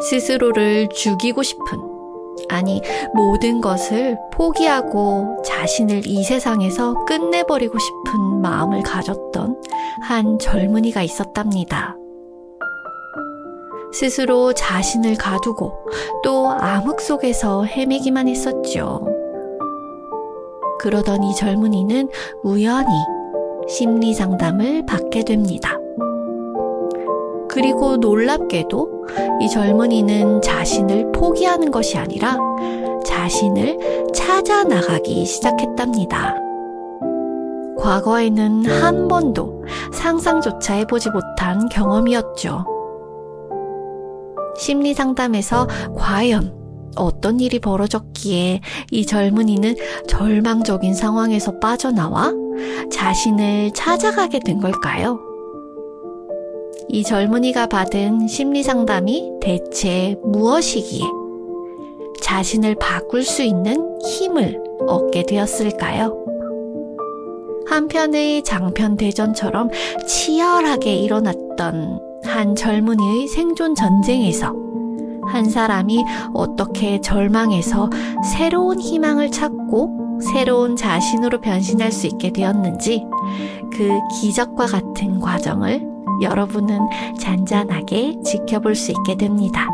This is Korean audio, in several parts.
스스로를 죽이고 싶은, 아니, 모든 것을 포기하고 자신을 이 세상에서 끝내버리고 싶은 마음을 가졌던 한 젊은이가 있었답니다. 스스로 자신을 가두고 또 암흑 속에서 헤매기만 했었죠. 그러던 이 젊은이는 우연히 심리 상담을 받게 됩니다. 그리고 놀랍게도 이 젊은이는 자신을 포기하는 것이 아니라 자신을 찾아 나가기 시작했답니다. 과거에는 한 번도 상상조차 해보지 못한 경험이었죠. 심리 상담에서 과연 어떤 일이 벌어졌기에 이 젊은이는 절망적인 상황에서 빠져나와 자신을 찾아가게 된 걸까요? 이 젊은이가 받은 심리 상담이 대체 무엇이기에 자신을 바꿀 수 있는 힘을 얻게 되었을까요? 한편의 장편 대전처럼 치열하게 일어났던 한 젊은이의 생존 전쟁에서 한 사람이 어떻게 절망에서 새로운 희망을 찾고 새로운 자신으로 변신할 수 있게 되었는지 그 기적과 같은 과정을 여러분은 잔잔하게 지켜볼 수 있게 됩니다.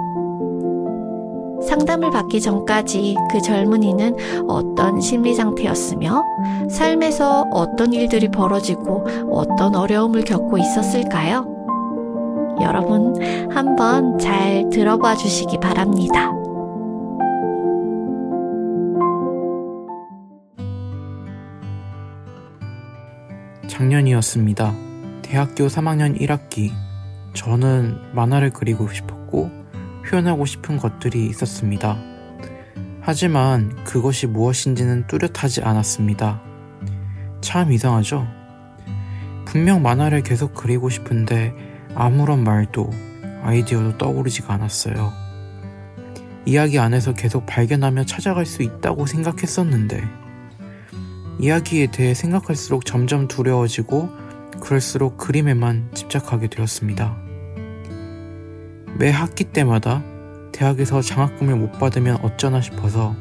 상담을 받기 전까지 그 젊은이는 어떤 심리 상태였으며 삶에서 어떤 일들이 벌어지고 어떤 어려움을 겪고 있었을까요? 여러분 한번 잘 들어봐 주시기 바랍니다. 작년이었습니다. 대학교 3학년 1학기. 저는 만화를 그리고 싶었고 표현하고 싶은 것들이 있었습니다. 하지만 그것이 무엇인지는 뚜렷하지 않았습니다. 참 이상하죠? 분명 만화를 계속 그리고 싶은데 아무런 말도 아이디어도 떠오르지가 않았어요. 이야기 안에서 계속 발견하며 찾아갈 수 있다고 생각했었는데, 이야기에 대해 생각할수록 점점 두려워지고 그럴수록 그림에만 집착하게 되었습니다. 매 학기 때마다 대학에서 장학금을 못 받으면 어쩌나 싶어서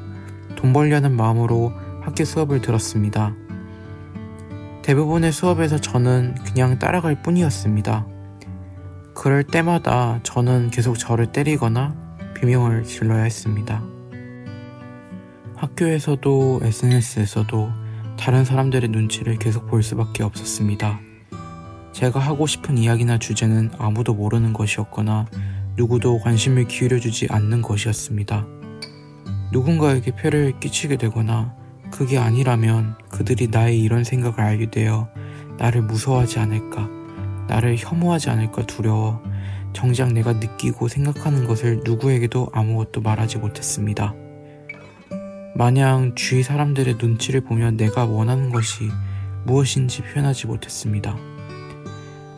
돈 벌려는 마음으로 학교 수업을 들었습니다. 대부분의 수업에서 저는 그냥 따라갈 뿐이었습니다. 그럴 때마다 저는 계속 저를 때리거나 비명을 질러야 했습니다. 학교에서도 SNS에서도 다른 사람들의 눈치를 계속 볼 수밖에 없었습니다. 제가 하고 싶은 이야기나 주제는 아무도 모르는 것이었거나 누구도 관심을 기울여주지 않는 것이었습니다. 누군가에게 폐를 끼치게 되거나 그게 아니라면 그들이 나의 이런 생각을 알게 되어 나를 무서워하지 않을까, 나를 혐오하지 않을까 두려워 정작 내가 느끼고 생각하는 것을 누구에게도 아무것도 말하지 못했습니다. 마냥 주위 사람들의 눈치를 보며 내가 원하는 것이 무엇인지 표현하지 못했습니다.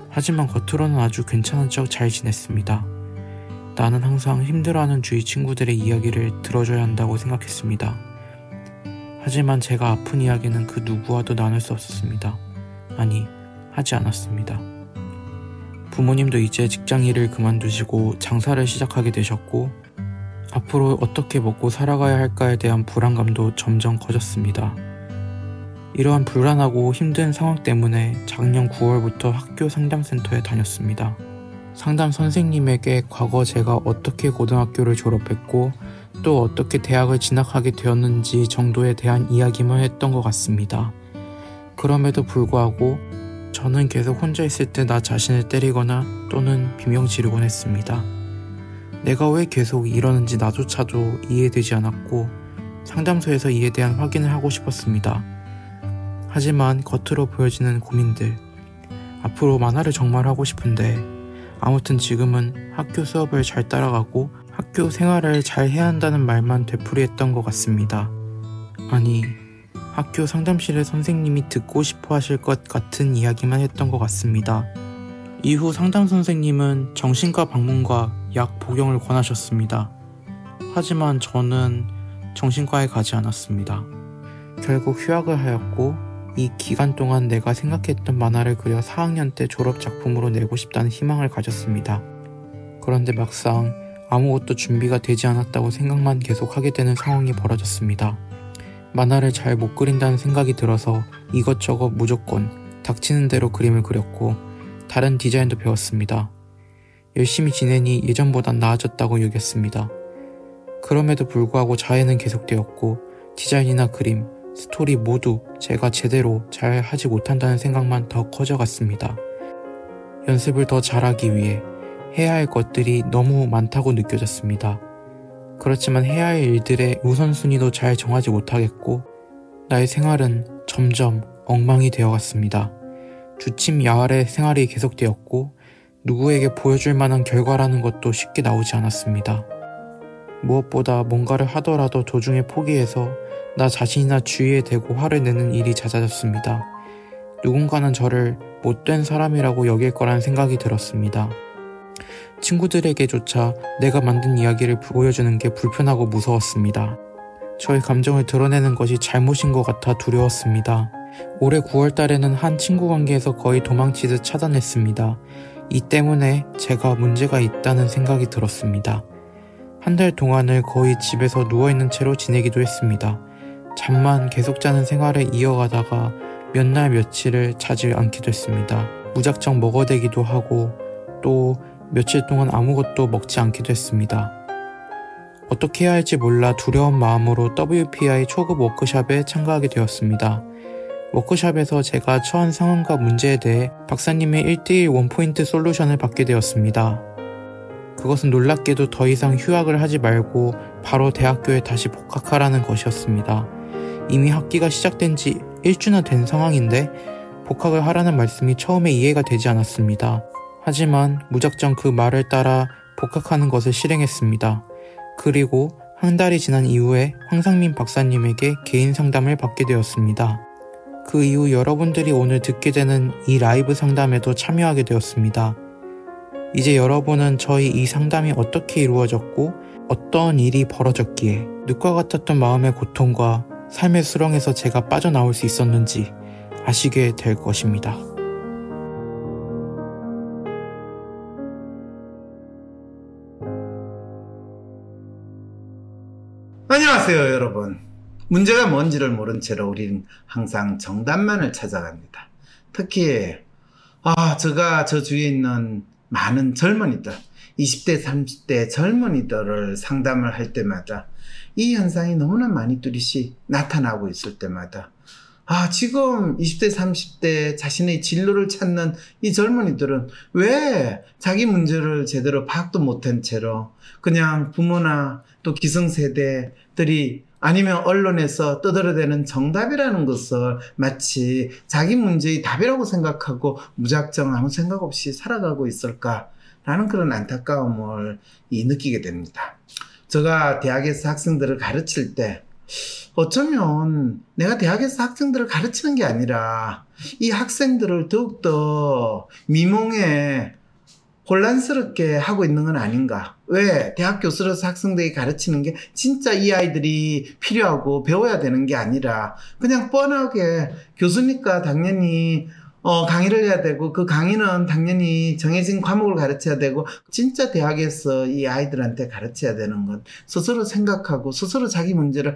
하지만 겉으로는 아주 괜찮은 척 잘 지냈습니다. 나는 항상 힘들어하는 주위 친구들의 이야기를 들어줘야 한다고 생각했습니다. 하지만 제가 아픈 이야기는 그 누구와도 나눌 수 없었습니다. 아니, 하지 않았습니다. 부모님도 이제 직장 일을 그만두시고 장사를 시작하게 되셨고, 앞으로 어떻게 먹고 살아가야 할까에 대한 불안감도 점점 커졌습니다. 이러한 불안하고 힘든 상황 때문에 작년 9월부터 학교 상담센터에 다녔습니다. 상담 선생님에게 과거 제가 어떻게 고등학교를 졸업했고 또 어떻게 대학을 진학하게 되었는지 정도에 대한 이야기만 했던 것 같습니다. 그럼에도 불구하고 저는 계속 혼자 있을 때 나 자신을 때리거나 또는 비명 지르곤 했습니다. 내가 왜 계속 이러는지 나조차도 이해되지 않았고 상담소에서 이에 대한 확인을 하고 싶었습니다. 하지만 겉으로 보여지는 고민들. 앞으로 만화를 정말 하고 싶은데 아무튼 지금은 학교 수업을 잘 따라가고 학교 생활을 잘 해야 한다는 말만 되풀이했던 것 같습니다. 아니, 학교 상담실의 선생님이 듣고 싶어 하실 것 같은 이야기만 했던 것 같습니다. 이후 상담 선생님은 정신과 방문과 약 복용을 권하셨습니다. 하지만 저는 정신과에 가지 않았습니다. 결국 휴학을 하였고 이 기간 동안 내가 생각했던 만화를 그려 4학년 때 졸업 작품으로 내고 싶다는 희망을 가졌습니다. 그런데 막상 아무것도 준비가 되지 않았다고 생각만 계속 하게 되는 상황이 벌어졌습니다. 만화를 잘 못 그린다는 생각이 들어서 이것저것 무조건 닥치는 대로 그림을 그렸고 다른 디자인도 배웠습니다. 열심히 지내니 예전보단 나아졌다고 여겼습니다. 그럼에도 불구하고 자해는 계속되었고 디자인이나 그림, 스토리 모두 제가 제대로 잘 하지 못한다는 생각만 더 커져갔습니다. 연습을 더 잘하기 위해 해야 할 것들이 너무 많다고 느껴졌습니다. 그렇지만 해야 할 일들의 우선순위도 잘 정하지 못하겠고 나의 생활은 점점 엉망이 되어갔습니다. 주침 야활의 생활이 계속되었고 누구에게 보여줄 만한 결과라는 것도 쉽게 나오지 않았습니다. 무엇보다 뭔가를 하더라도 도중에 포기해서 나 자신이나 주위에 대고 화를 내는 일이 잦아졌습니다. 누군가는 저를 못된 사람이라고 여길 거란 생각이 들었습니다. 친구들에게조차 내가 만든 이야기를 보여주는 게 불편하고 무서웠습니다. 저의 감정을 드러내는 것이 잘못인 것 같아 두려웠습니다. 올해 9월 달에는 한 친구 관계에서 거의 도망치듯 차단했습니다. 이 때문에 제가 문제가 있다는 생각이 들었습니다. 한 달 동안을 거의 집에서 누워있는 채로 지내기도 했습니다. 잠만 계속 자는 생활을 이어가다가 몇 날 며칠을 자지 않게 됐습니다. 무작정 먹어대기도 하고 또 며칠 동안 아무것도 먹지 않기도 했습니다. 어떻게 해야 할지 몰라 두려운 마음으로 WPI 초급 워크샵에 참가하게 되었습니다. 워크샵에서 제가 처한 상황과 문제에 대해 박사님의 1대1 원포인트 솔루션을 받게 되었습니다. 그것은 놀랍게도 더 이상 휴학을 하지 말고 바로 대학교에 다시 복학하라는 것이었습니다. 이미 학기가 시작된 지 1주나 된 상황인데 복학을 하라는 말씀이 처음에 이해가 되지 않았습니다. 하지만 무작정 그 말을 따라 복학하는 것을 실행했습니다. 그리고 한 달이 지난 이후에 황상민 박사님에게 개인 상담을 받게 되었습니다. 그 이후 여러분들이 오늘 듣게 되는 이 라이브 상담에도 참여하게 되었습니다. 이제 여러분은 저희 이 상담이 어떻게 이루어졌고 어떤 일이 벌어졌기에 늑과 같았던 마음의 고통과 삶의 수렁에서 제가 빠져나올 수 있었는지 아시게 될 것입니다. 안녕하세요, 여러분. 문제가 뭔지를 모른 채로 우리는 항상 정답만을 찾아갑니다. 특히, 아, 제가 저 주위에 있는 많은 젊은이들, 20대, 30대 젊은이들을 상담을 할 때마다 이 현상이 너무나 많이 뚜렷이 나타나고 있을 때마다 아, 지금 20대, 30대 자신의 진로를 찾는 이 젊은이들은 왜 자기 문제를 제대로 파악도 못한 채로 그냥 부모나 또 기성세대 들이 아니면 언론에서 떠들어대는 정답이라는 것을 마치 자기 문제의 답이라고 생각하고 무작정 아무 생각 없이 살아가고 있을까라는 그런 안타까움을 느끼게 됩니다. 제가 대학에서 학생들을 가르칠 때 어쩌면 내가 대학에서 학생들을 가르치는 게 아니라 이 학생들을 더욱더 미몽에 혼란스럽게 하고 있는 건 아닌가. 왜? 대학 교수로서 학생들이 가르치는 게 진짜 이 아이들이 필요하고 배워야 되는 게 아니라 그냥 뻔하게 교수니까 당연히 어, 강의를 해야 되고 그 강의는 당연히 정해진 과목을 가르쳐야 되고 진짜 대학에서 이 아이들한테 가르쳐야 되는 건 스스로 생각하고 스스로 자기 문제를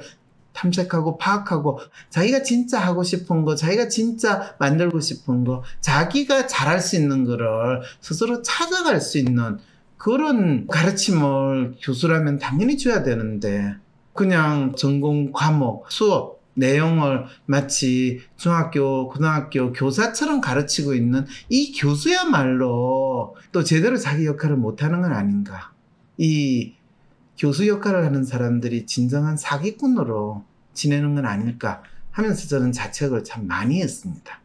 탐색하고 파악하고 자기가 진짜 하고 싶은 거, 자기가 진짜 만들고 싶은 거, 자기가 잘할 수 있는 거를 스스로 찾아갈 수 있는 그런 가르침을 교수라면 당연히 줘야 되는데 그냥 전공 과목, 수업, 내용을 마치 중학교, 고등학교 교사처럼 가르치고 있는 이 교수야말로 또 제대로 자기 역할을 못하는 건 아닌가. 이 교수 역할을 하는 사람들이 진정한 사기꾼으로 지내는 건 아닐까 하면서 저는 자책을 참 많이 했습니다.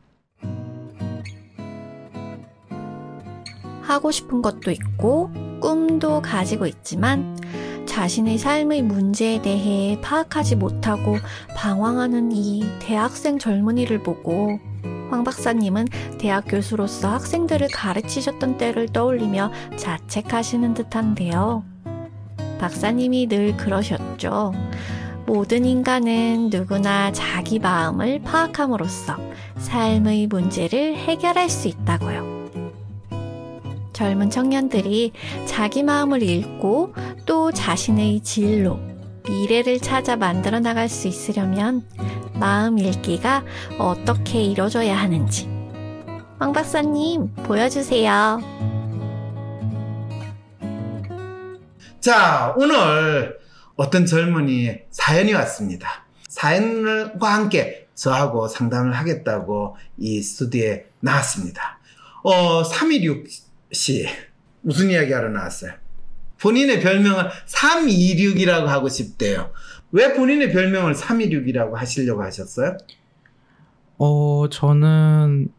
하고 싶은 것도 있고 꿈도 가지고 있지만 자신의 삶의 문제에 대해 파악하지 못하고 방황하는 이 대학생 젊은이를 보고 황 박사님은 대학 교수로서 학생들을 가르치셨던 때를 떠올리며 자책하시는 듯한데요. 박사님이 늘 그러셨죠. 모든 인간은 누구나 자기 마음을 파악함으로써 삶의 문제를 해결할 수 있다고요. 젊은 청년들이 자기 마음을 읽고 또 자신의 진로, 미래를 찾아 만들어 나갈 수 있으려면 마음 읽기가 어떻게 이루어져야 하는지. 황 박사님, 보여주세요. 자, 오늘 어떤 젊은이 사연이 왔습니다. 사연과 함께 저하고 상담을 하겠다고 이 스튜디오에 나왔습니다. 어, 326 씨, 무슨 이야기 하러 나왔어요? 본인의 별명을 326이라고 하고 싶대요. 왜 본인의 별명을 326이라고 하시려고 하셨어요? 어, 저는,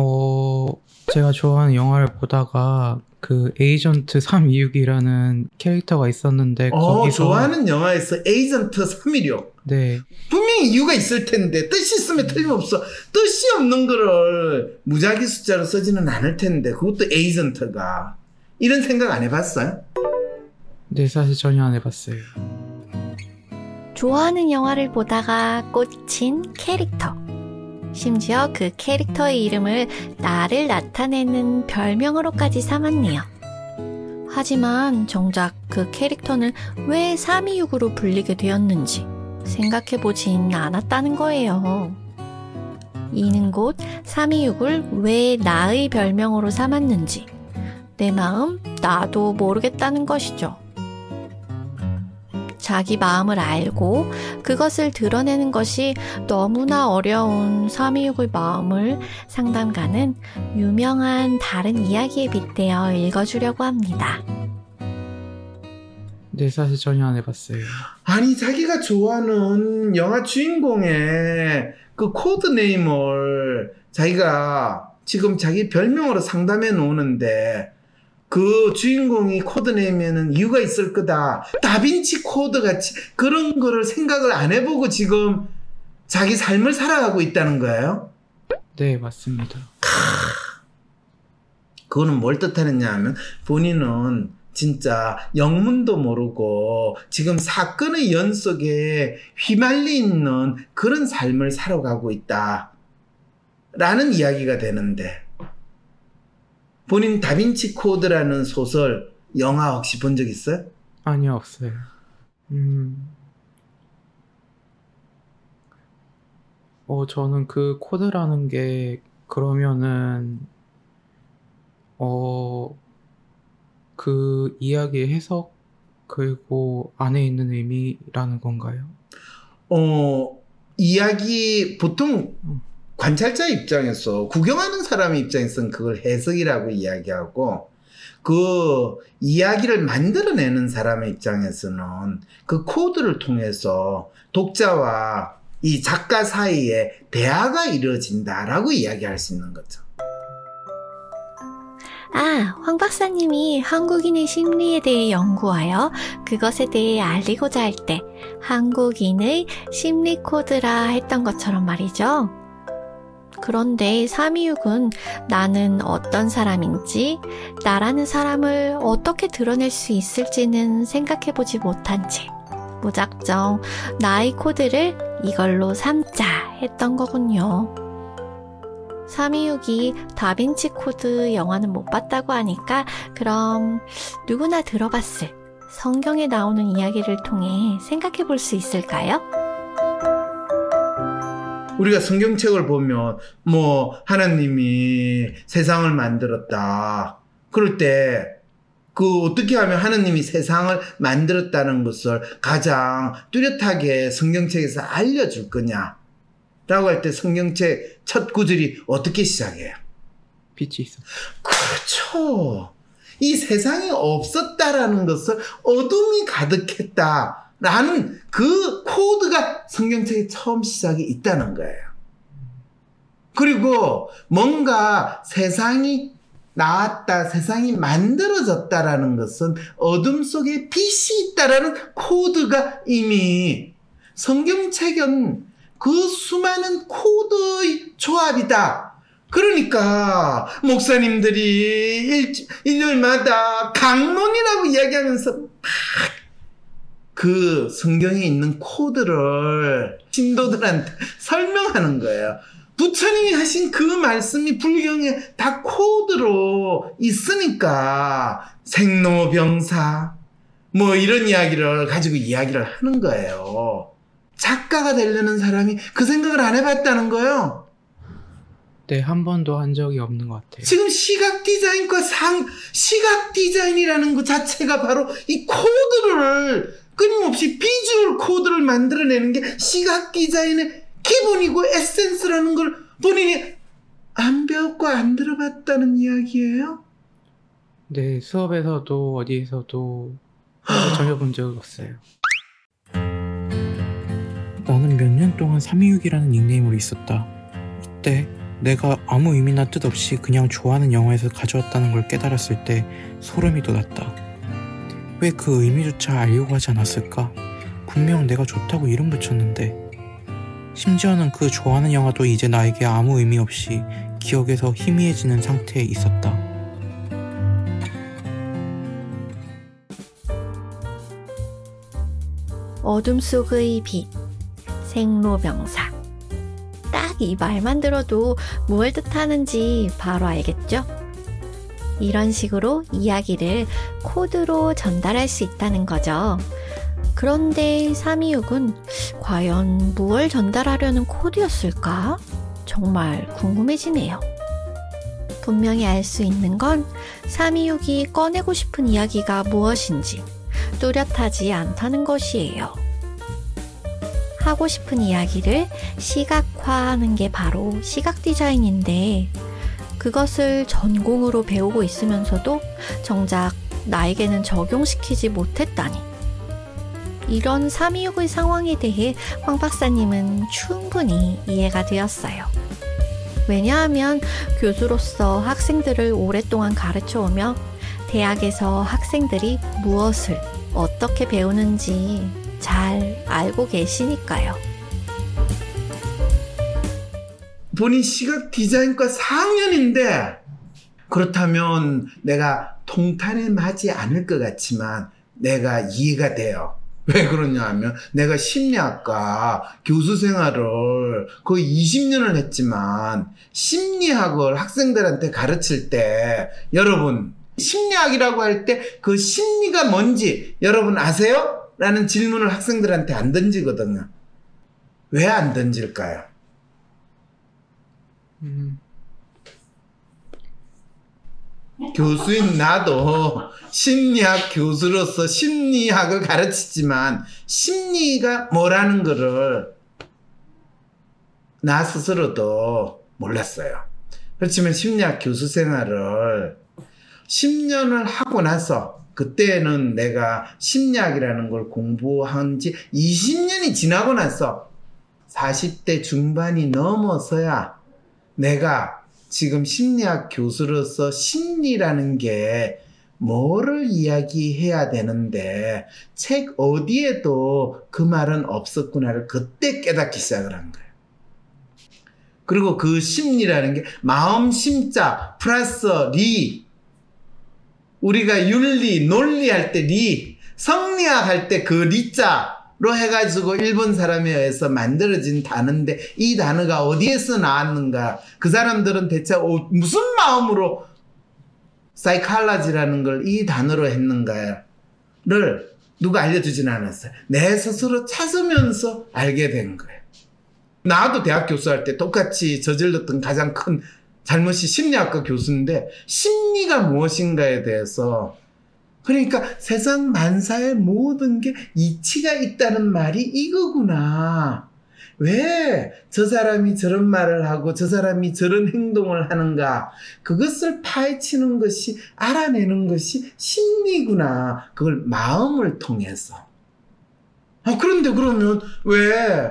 어, 제가 좋아하는 영화를 보다가 그 에이전트 326이라는 캐릭터가 있었는데 어, 거기서 좋아하는 영화에서 에이전트 316. 네, 분명히 이유가 있을 텐데 뜻이 있으면 틀림없어. 뜻이 없는 거를 무작위 숫자로 쓰지는 않을 텐데 그것도 에이전트가 이런 생각 안 해봤어요? 네 사실 전혀 안 해봤어요. 좋아하는 영화를 보다가 꽂힌 캐릭터. 심지어 그 캐릭터의 이름을 나를 나타내는 별명으로까지 삼았네요. 하지만 정작 그 캐릭터는 왜 326으로 불리게 되었는지 생각해보진 않았다는 거예요. 이는 곧 326을 왜 나의 별명으로 삼았는지 내 마음 나도 모르겠다는 것이죠. 자기 마음을 알고 그것을 드러내는 것이 너무나 어려운 326의 마음을 상담가는 유명한 다른 이야기에 빗대어 읽어주려고 합니다. 네 사실 전혀 안 해봤어요. 아니 자기가 좋아하는 영화 주인공의 그 code name을 자기가 지금 자기 별명으로 상담해 놓는데 그 주인공이 code name에는 이유가 있을 거다. 다빈치 코드 같이 그런 거를 생각을 안 해보고 지금 자기 삶을 살아가고 있다는 거예요. 네 맞습니다. 그거는 뭘 뜻하느냐 하면 본인은 진짜 영문도 모르고 지금 사건의 연속에 휘말리 있는 그런 삶을 살아가고 있다. 라는 이야기가 되는데 본인 다빈치 코드라는 소설 영화 혹시 본 적 있어요? 아니요 없어요. 음. 어 저는 그 코드라는 게 그러면은 어 그 이야기의 해석 그리고 안에 있는 의미라는 건가요? 어, 이야기 보통 음. 관찰자 입장에서 구경하는 사람의 입장에서는 그걸 해석이라고 이야기하고 그 이야기를 만들어내는 사람의 입장에서는 그 코드를 통해서 독자와 이 작가 사이에 대화가 이루어진다라고 이야기할 수 있는 거죠. 아, 황 박사님이 한국인의 심리에 대해 연구하여 그것에 대해 알리고자 할 때 한국인의 심리 코드라 했던 것처럼 말이죠. 그런데 326은 나는 어떤 사람인지, 나라는 사람을 어떻게 드러낼 수 있을지는 생각해보지 못한 채 무작정 나의 코드를 이걸로 삼자 했던 거군요. 326이 다빈치 코드 영화는 못 봤다고 하니까 그럼 누구나 들어봤을 성경에 나오는 이야기를 통해 생각해 볼 수 있을까요? 우리가 성경책을 보면 뭐 하나님이 세상을 만들었다. 그럴 때 그 어떻게 하면 하나님이 세상을 만들었다는 것을 가장 뚜렷하게 성경책에서 알려줄 거냐? 라고 할 때 성경책 첫 구절이 어떻게 시작해요? 빛이 있어. 그렇죠. 이 세상에 없었다라는 것을 어둠이 가득했다 라는 그 코드가 성경책의 처음 시작이 있다는 거예요. 그리고 뭔가 세상이 나왔다, 세상이 만들어졌다라는 것은 어둠 속에 빛이 있다라는 코드가 이미 성경책은 그 수많은 코드의 조합이다. 그러니까 목사님들이 일, 일요일마다 강론이라고 이야기하면서 그 성경에 있는 코드를 신도들한테 설명하는 거예요. 부처님이 하신 그 말씀이 불경에 다 코드로 있으니까 생로병사 뭐 이런 이야기를 가지고 이야기를 하는 거예요. 작가가 되려는 사람이 그 생각을 안 해봤다는 거예요. 네, 한 번도 한 적이 없는 것 같아요. 지금 시각 디자인과 상, 시각 디자인이라는 것 자체가 바로 이 코드를 끊임없이 비주얼 코드를 만들어내는 게 시각 디자인의 기본이고 에센스라는 걸 본인이 안 배웠고 안 들어봤다는 이야기예요? 네, 수업에서도 어디에서도 전혀 본 적이 없어요. 나는 몇 년 동안 326이라는 닉네임으로 있었다. 이때 내가 아무 의미나 뜻 없이 그냥 좋아하는 영화에서 가져왔다는 걸 깨달았을 때 소름이 돋았다. 왜 그 의미조차 알려고 하지 않았을까? 분명 내가 좋다고 이름 붙였는데. 심지어는 그 좋아하는 영화도 이제 나에게 아무 의미 없이 기억에서 희미해지는 상태에 있었다. 어둠 속의 빛, 생로병사. 딱 이 말만 들어도 뭘 뜻하는지 바로 알겠죠? 이런 식으로 이야기를 코드로 전달할 수 있다는 거죠. 그런데 326은 과연 무엇을 전달하려는 코드였을까? 정말 궁금해지네요. 분명히 알 수 있는 건 326이 꺼내고 싶은 이야기가 무엇인지 뚜렷하지 않다는 것이에요. 하고 싶은 이야기를 시각화하는 게 바로 시각 디자인인데 그것을 전공으로 배우고 있으면서도 정작 나에게는 적용시키지 못했다니. 이런 326의 상황에 대해 황 박사님은 충분히 이해가 되었어요. 왜냐하면 교수로서 학생들을 오랫동안 가르쳐 오며 대학에서 학생들이 무엇을 어떻게 배우는지 잘 알고 계시니까요. 본인 시각 디자인과 4학년인데 그렇다면 내가 통탄에 맞지 않을 것 같지만 내가 이해가 돼요. 왜 그러냐 하면 내가 심리학과 교수 생활을 거의 20년을 했지만 심리학을 학생들한테 가르칠 때 여러분 심리학이라고 할 때 그 심리가 뭔지 여러분 아세요? 라는 질문을 학생들한테 안 던지거든요. 왜 안 던질까요? 음, 교수인 나도 심리학 교수로서 심리학을 가르치지만 심리가 뭐라는 거를 나 스스로도 몰랐어요. 그렇지만 심리학 교수 생활을 10년을 하고 나서 그때는 내가 심리학이라는 걸 공부한 지 20년이 지나고 나서 40대 중반이 넘어서야 내가 지금 심리학 교수로서 심리라는 게 뭐를 이야기해야 되는데 책 어디에도 그 말은 없었구나를 그때 깨닫기 시작을 한 거예요. 그리고 그 심리라는 게 마음 심자 플러스 리 우리가 윤리 논리할 때 리 성리학 할 때 그 리자 로 해가지고 일본 사람에 의해서 만들어진 단어인데 이 단어가 어디에서 나왔는가 그 사람들은 대체 어- 무슨 마음으로 사이칼라지라는 걸 이 단어로 했는가를 누가 알려주진 않았어요. 내 스스로 찾으면서 알게 된 거예요. 나도 대학 교수할 때 똑같이 저질렀던 가장 큰 잘못이 심리학과 교수인데 심리가 무엇인가에 대해서 그러니까 세상 만사의 모든 게 이치가 있다는 말이 이거구나. 왜 저 사람이 저런 말을 하고 저 사람이 저런 행동을 하는가. 그것을 파헤치는 것이, 알아내는 것이 심리구나. 그걸 마음을 통해서. 아, 그런데 그러면 왜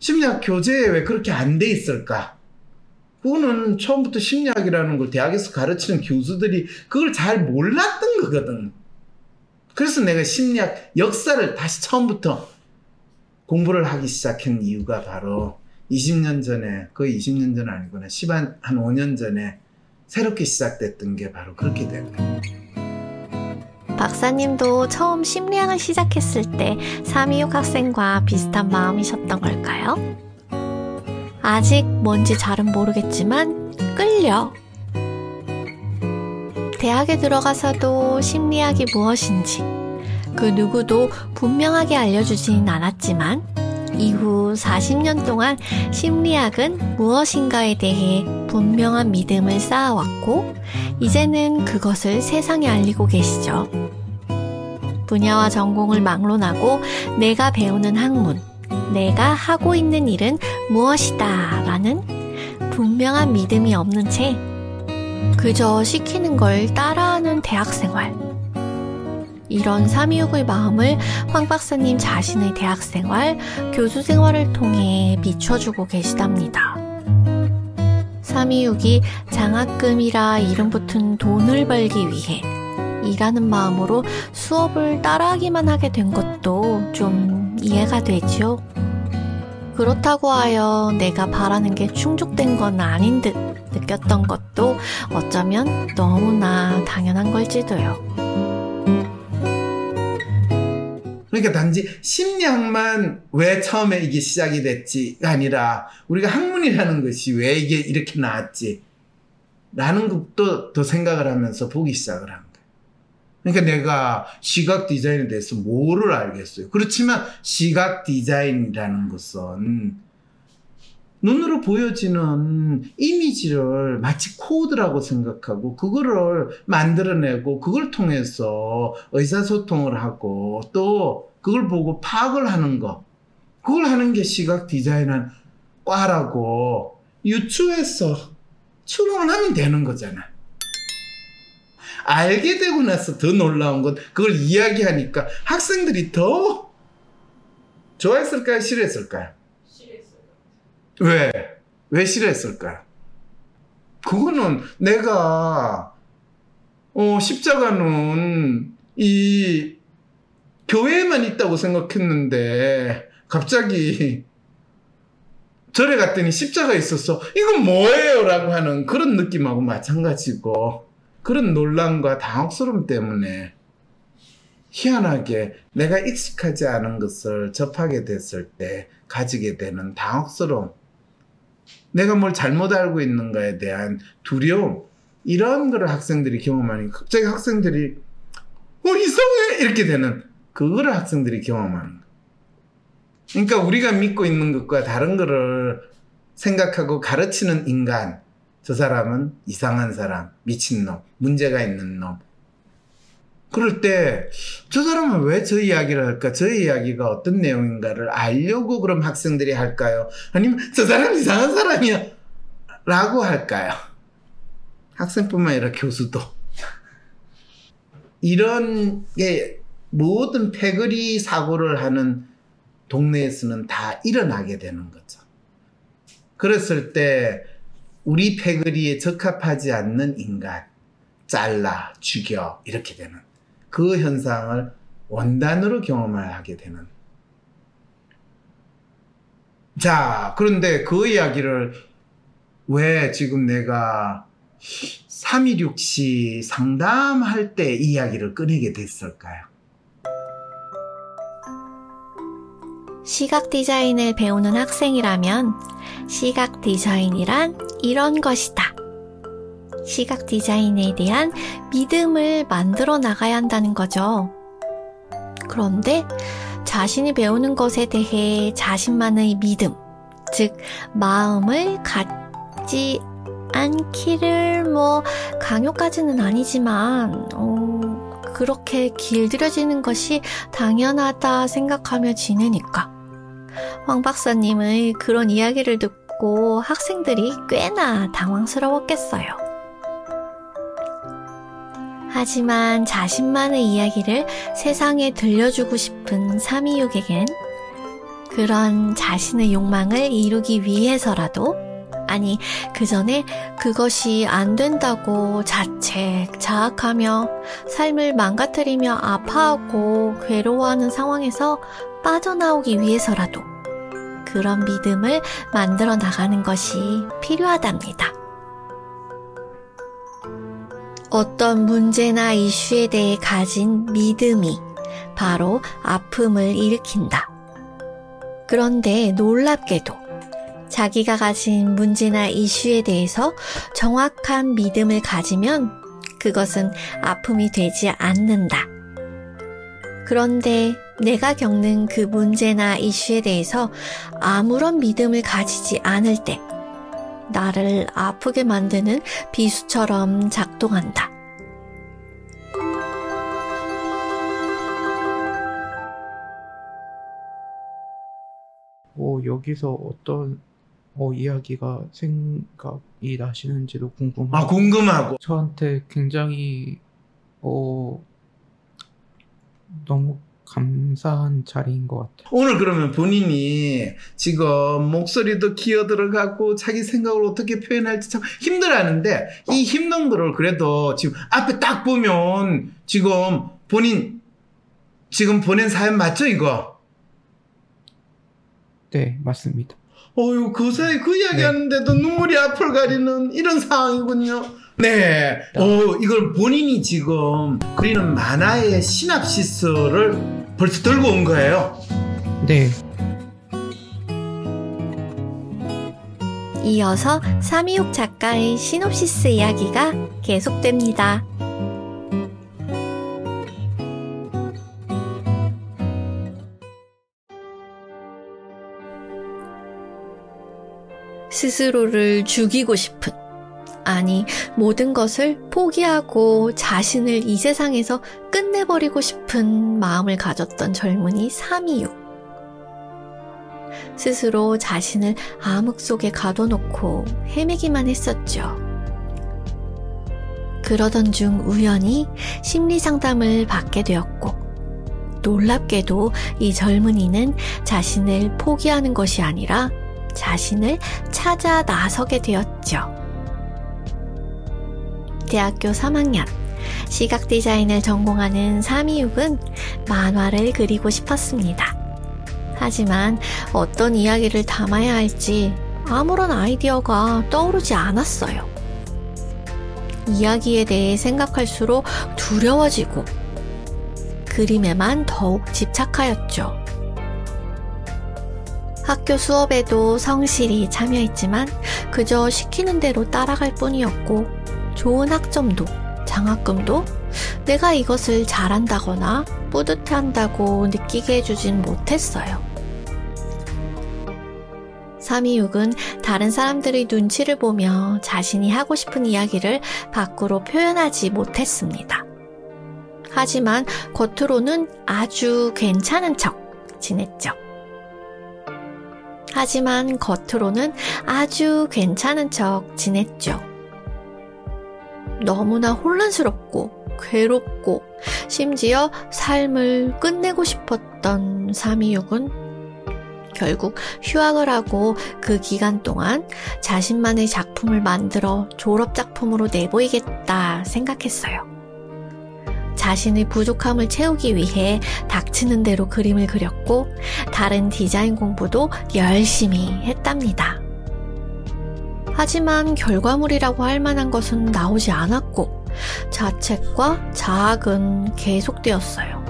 심리학 교재에 왜 그렇게 안 돼 있을까? 그거는 처음부터 심리학이라는 걸 대학에서 가르치는 교수들이 그걸 잘 몰랐던 거거든. 그래서 내가 심리학 역사를 다시 처음부터 공부를 하기 시작한 이유가 바로 20년 전에, 거의 20년 전 아니구나. 10한, 한 5년 전에 새롭게 시작됐던 게 바로 그렇게 된 거예요. 박사님도 처음 심리학을 시작했을 때 삼이육 학생과 비슷한 마음이셨던 걸까요? 아직 뭔지 잘은 모르겠지만 끌려. 대학에 들어가서도 심리학이 무엇인지 그 누구도 분명하게 알려주진 않았지만 이후 40년 동안 심리학은 무엇인가에 대해 분명한 믿음을 쌓아왔고 이제는 그것을 세상에 알리고 계시죠. 분야와 전공을 막론하고 내가 배우는 학문, 내가 하고 있는 일은 무엇이다 라는 분명한 믿음이 없는 채 그저 시키는 걸 따라하는 대학 생활. 이런 삼이육의 마음을 황 박사님 자신의 대학 생활, 교수 생활을 통해 비춰주고 계시답니다. 삼이육이 장학금이라 이름 붙은 돈을 벌기 위해 일하는 마음으로 수업을 따라하기만 하게 된 것도 좀 이해가 되죠. 그렇다고 하여 내가 바라는 게 충족된 건 아닌 듯 느꼈던 것도 어쩌면 너무나 당연한 걸지도요. 그러니까 단지 심리학만 왜 처음에 이게 시작이 됐지가 아니라 우리가 학문이라는 것이 왜 이게 이렇게 나왔지 라는 것도 더 생각을 하면서 보기 시작을 한 거예요. 그러니까 내가 시각 디자인에 대해서 뭐를 알겠어요. 그렇지만 시각 디자인이라는 것은 눈으로 보여지는 이미지를 마치 코드라고 생각하고 그거를 만들어내고 그걸 통해서 의사소통을 하고 또 그걸 보고 파악을 하는 거 그걸 하는 게 시각 디자인한 과라고 유추해서 추론을 하면 되는 거잖아. 알게 되고 나서 더 놀라운 건 그걸 이야기하니까 학생들이 더 좋아했을까요? 싫어했을까요? 왜? 왜 싫어했을까요? 그거는 내가 어, 십자가는 이 교회에만 있다고 생각했는데 갑자기 절에 갔더니 십자가 있었어. 이건 뭐예요? 라고 하는 그런 느낌하고 마찬가지고 그런 논란과 당혹스러움 때문에 희한하게 내가 익숙하지 않은 것을 접하게 됐을 때 가지게 되는 당혹스러움 내가 뭘 잘못 알고 있는가에 대한 두려움 이런 거를 학생들이 경험하니 갑자기 학생들이 어 이상해 이렇게 되는 그거를 학생들이 경험하는 거. 그러니까 우리가 믿고 있는 것과 다른 거를 생각하고 가르치는 인간 저 사람은 이상한 사람 미친놈 문제가 있는 놈 그럴 때 저 사람은 왜 저 이야기를 할까? 저 이야기가 어떤 내용인가를 알려고 그럼 학생들이 할까요? 아니면 저 사람 이상한 사람이야 라고 할까요? 학생뿐만 아니라 교수도 이런 게 모든 패거리 사고를 하는 동네에서는 다 일어나게 되는 거죠. 그랬을 때 우리 패거리에 적합하지 않는 인간 잘라 죽여 이렇게 되는 그 현상을 원단으로 경험을 하게 되는. 자, 그런데 그 이야기를 왜 지금 내가 316시 상담할 때 이야기를 꺼내게 됐을까요? 시각 디자인을 배우는 학생이라면 시각 디자인이란 이런 것이다. 시각 디자인에 대한 믿음을 만들어 나가야 한다는 거죠. 그런데 자신이 배우는 것에 대해 자신만의 믿음, 즉, 마음을 갖지 않기를 뭐, 강요까지는 아니지만, 어, 그렇게 길들여지는 것이 당연하다 생각하며 지내니까. 황 박사님의 그런 이야기를 듣고 학생들이 꽤나 당황스러웠겠어요. 하지만 자신만의 이야기를 세상에 들려주고 싶은 삼이육에겐 그런 자신의 욕망을 이루기 위해서라도 아니, 그 전에 그것이 안 된다고 자책, 자학하며 삶을 망가뜨리며 아파하고 괴로워하는 상황에서 빠져나오기 위해서라도 그런 믿음을 만들어 나가는 것이 필요하답니다. 어떤 문제나 이슈에 대해 가진 믿음이 바로 아픔을 일으킨다. 그런데 놀랍게도 자기가 가진 문제나 이슈에 대해서 정확한 믿음을 가지면 그것은 아픔이 되지 않는다. 그런데 내가 겪는 그 문제나 이슈에 대해서 아무런 믿음을 가지지 않을 때 나를 아프게 만드는 비수처럼 작동한다. 어, 여기서 어떤 어, 이야기가 생각이 나시는지도 궁금하고 아, 궁금하고. 저한테 굉장히 어, 너무 감사한 자리인 것 같아요. 오늘 그러면 본인이 지금 목소리도 기어 들어가고 자기 생각을 어떻게 표현할지 참 힘들어하는데 이 힘든 거를 그래도 지금 앞에 딱 보면 지금 본인 지금 보낸 사연 맞죠 이거? 네, 맞습니다. 어유 그 사이 그 이야기 하는데도 눈물이 앞을 가리는 이런 상황이군요. 네. 어, 이걸 본인이 지금 그리는 만화의 시납시스를 벌써 들고 온 거예요. 네, 이어서 삼이옥 작가의 시놉시스 이야기가 계속됩니다. 스스로를 죽이고 싶은, 아니, 모든 것을 포기하고 자신을 이 세상에서 끝내버리고 싶은 마음을 가졌던 젊은이 326. 스스로 자신을 암흑 속에 가둬놓고 헤매기만 했었죠. 그러던 중 우연히 심리 상담을 받게 되었고, 놀랍게도 이 젊은이는 자신을 포기하는 것이 아니라 자신을 찾아 나서게 되었죠. 대학교 3학년 시각 디자인을 전공하는 326은 만화를 그리고 싶었습니다. 하지만 어떤 이야기를 담아야 할지 아무런 아이디어가 떠오르지 않았어요. 이야기에 대해 생각할수록 두려워지고 그림에만 더욱 집착하였죠. 학교 수업에도 성실히 참여했지만 그저 시키는 대로 따라갈 뿐이었고 좋은 학점도 장학금도 내가 이것을 잘한다거나 뿌듯해한다고 느끼게 해주진 못했어요. 326은 다른 사람들의 눈치를 보며 자신이 하고 싶은 이야기를 밖으로 표현하지 못했습니다. 하지만 겉으로는 아주 괜찮은 척 지냈죠. 하지만 겉으로는 아주 괜찮은 척 지냈죠. 너무나 혼란스럽고 괴롭고 심지어 삶을 끝내고 싶었던 326은 결국 휴학을 하고 그 기간 동안 자신만의 작품을 만들어 졸업작품으로 내보이겠다 생각했어요. 자신의 부족함을 채우기 위해 닥치는 대로 그림을 그렸고 다른 디자인 공부도 열심히 했답니다. 하지만 결과물이라고 할 만한 것은 나오지 않았고 자책과 자학은 계속되었어요.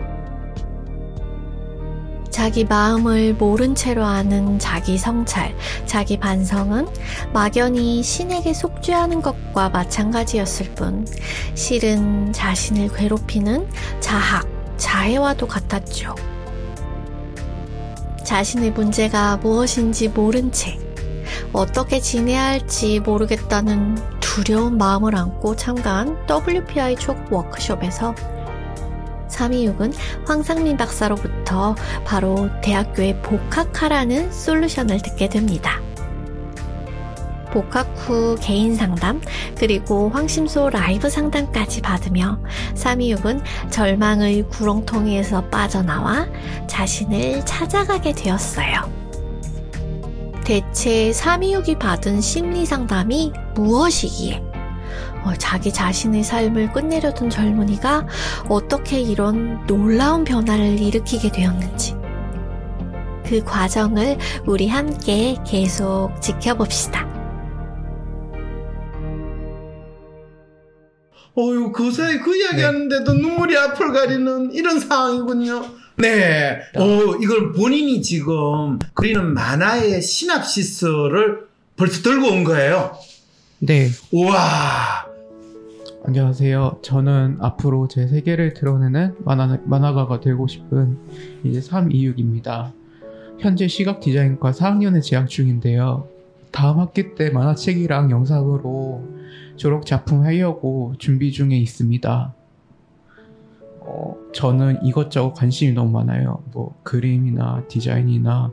자기 마음을 모른 채로 아는 자기 성찰, 자기 반성은 막연히 신에게 속죄하는 것과 마찬가지였을 뿐, 실은 자신을 괴롭히는 자학, 자해와도 같았죠. 자신의 문제가 무엇인지 모른 채, 어떻게 지내야 할지 모르겠다는 두려운 마음을 안고 참가한 WPI 촉 워크숍에서 326은 황상민 박사로부터 바로 대학교에 복학하라는 솔루션을 듣게 됩니다. 복학 후 개인 상담, 그리고 황심소 라이브 상담까지 받으며 326은 절망의 구렁텅이에서 빠져나와 자신을 찾아가게 되었어요. 대체 326이 받은 심리 상담이 무엇이기에 어, 자기 자신의 삶을 끝내려던 젊은이가 어떻게 이런 놀라운 변화를 일으키게 되었는지 그 과정을 우리 함께 계속 지켜봅시다. 어유 그 사이 그 이야기 네. 하는데도 눈물이 앞을 가리는 이런 상황이군요. 네. 어, 이걸 본인이 지금 그리는 만화의 시납시스를 벌써 들고 온 거예요. 네, 우와. 안녕하세요. 저는 앞으로 제 세계를 드러내는 만화, 만화가가 되고 싶은 이제 326입니다. 현재 시각 디자인과 4학년에 재학 중인데요. 다음 학기 때 만화책이랑 영상으로 졸업 작품 하려고 준비 중에 있습니다. 어, 저는 이것저것 관심이 너무 많아요. 뭐 그림이나 디자인이나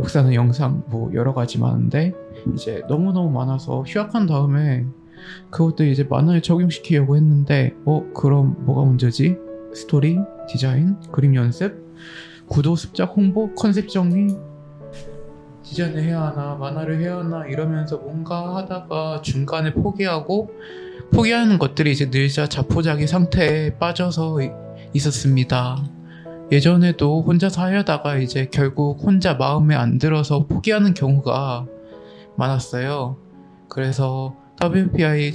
역사나 영상 뭐 여러 가지 많은데 이제 너무너무 많아서 휴학한 다음에 그것도 이제 만화에 적용시키려고 했는데 어 그럼 뭐가 문제지? 스토리, 디자인, 그림 연습, 구도, 습작, 홍보, 컨셉 정리 디자인을 해야 하나 만화를 해야 하나 이러면서 뭔가 하다가 중간에 포기하고 포기하는 것들이 이제 늘자 자포자기 상태에 빠져서 이- 있었습니다. 예전에도 혼자서 하려다가 이제 결국 혼자 마음에 안 들어서 포기하는 경우가 많았어요. 그래서 WPI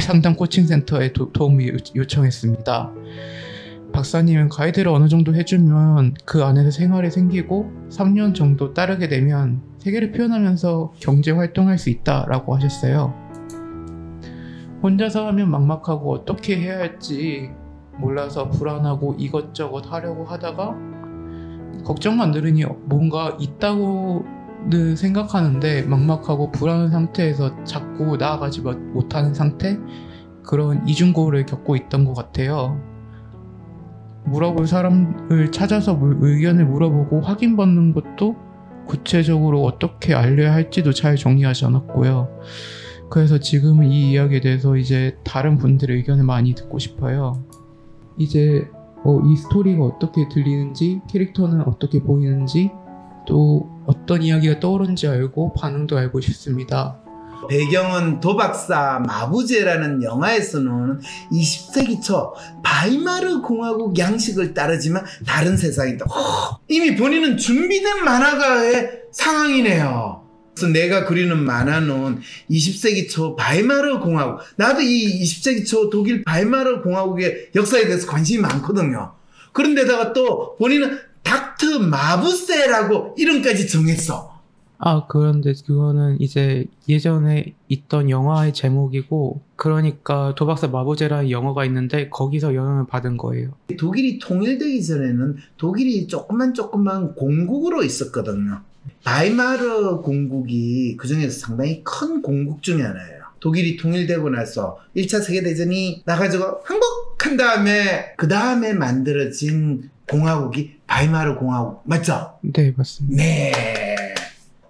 상담 코칭 센터에 도, 도움을 요- 요청했습니다. 박사님은 가이드를 어느 정도 해주면 그 안에서 생활이 생기고 3년 정도 따르게 되면 세계를 표현하면서 경제 활동할 수 있다라고 하셨어요. 혼자서 하면 막막하고 어떻게 해야 할지 몰라서 불안하고 이것저것 하려고 하다가 걱정만 들으니 뭔가 있다고는 생각하는데 막막하고 불안한 상태에서 자꾸 나아가지 못- 못하는 상태 그런 이중고를 겪고 있던 것 같아요. 물어볼 사람을 찾아서 물- 의견을 물어보고 확인받는 것도 구체적으로 어떻게 알려야 할지도 잘 정리하지 않았고요. 그래서 지금은 이 이야기에 대해서 이제 다른 분들의 의견을 많이 듣고 싶어요. 이제 어, 이 스토리가 어떻게 들리는지, 캐릭터는 어떻게 보이는지, 또 어떤 이야기가 떠오른지 알고 반응도 알고 싶습니다. 배경은 도박사 마부제라는 영화에서 나오는 20세기 초 바이마르 공화국 양식을 따르지만 다른 세상이다. 허, 이미 본인은 준비된 만화가의 상황이네요. 그래서 내가 그리는 만화는 20세기 초 바이마르 공화국. 나도 이 20세기 초 독일 바이마르 공화국의 역사에 대해서 관심이 많거든요. 그런데다가 또 본인은 닥터 마부세라고 이름까지 정했어. 아, 그런데 그거는 이제 예전에 있던 영화의 제목이고, 그러니까 도박사 마보제라는 영화가 있는데, 거기서 영향을 받은 거예요. 독일이 통일되기 전에는 독일이 조금만 조금만 공국으로 있었거든요. 바이마르 공국이 그 중에서 상당히 큰 공국 중에 하나예요. 독일이 통일되고 나서 1차 세계대전이 나가지고 항복한 다음에 그 다음에 만들어진 공화국이 바이마르 공화국 맞죠? 네, 맞습니다. 네.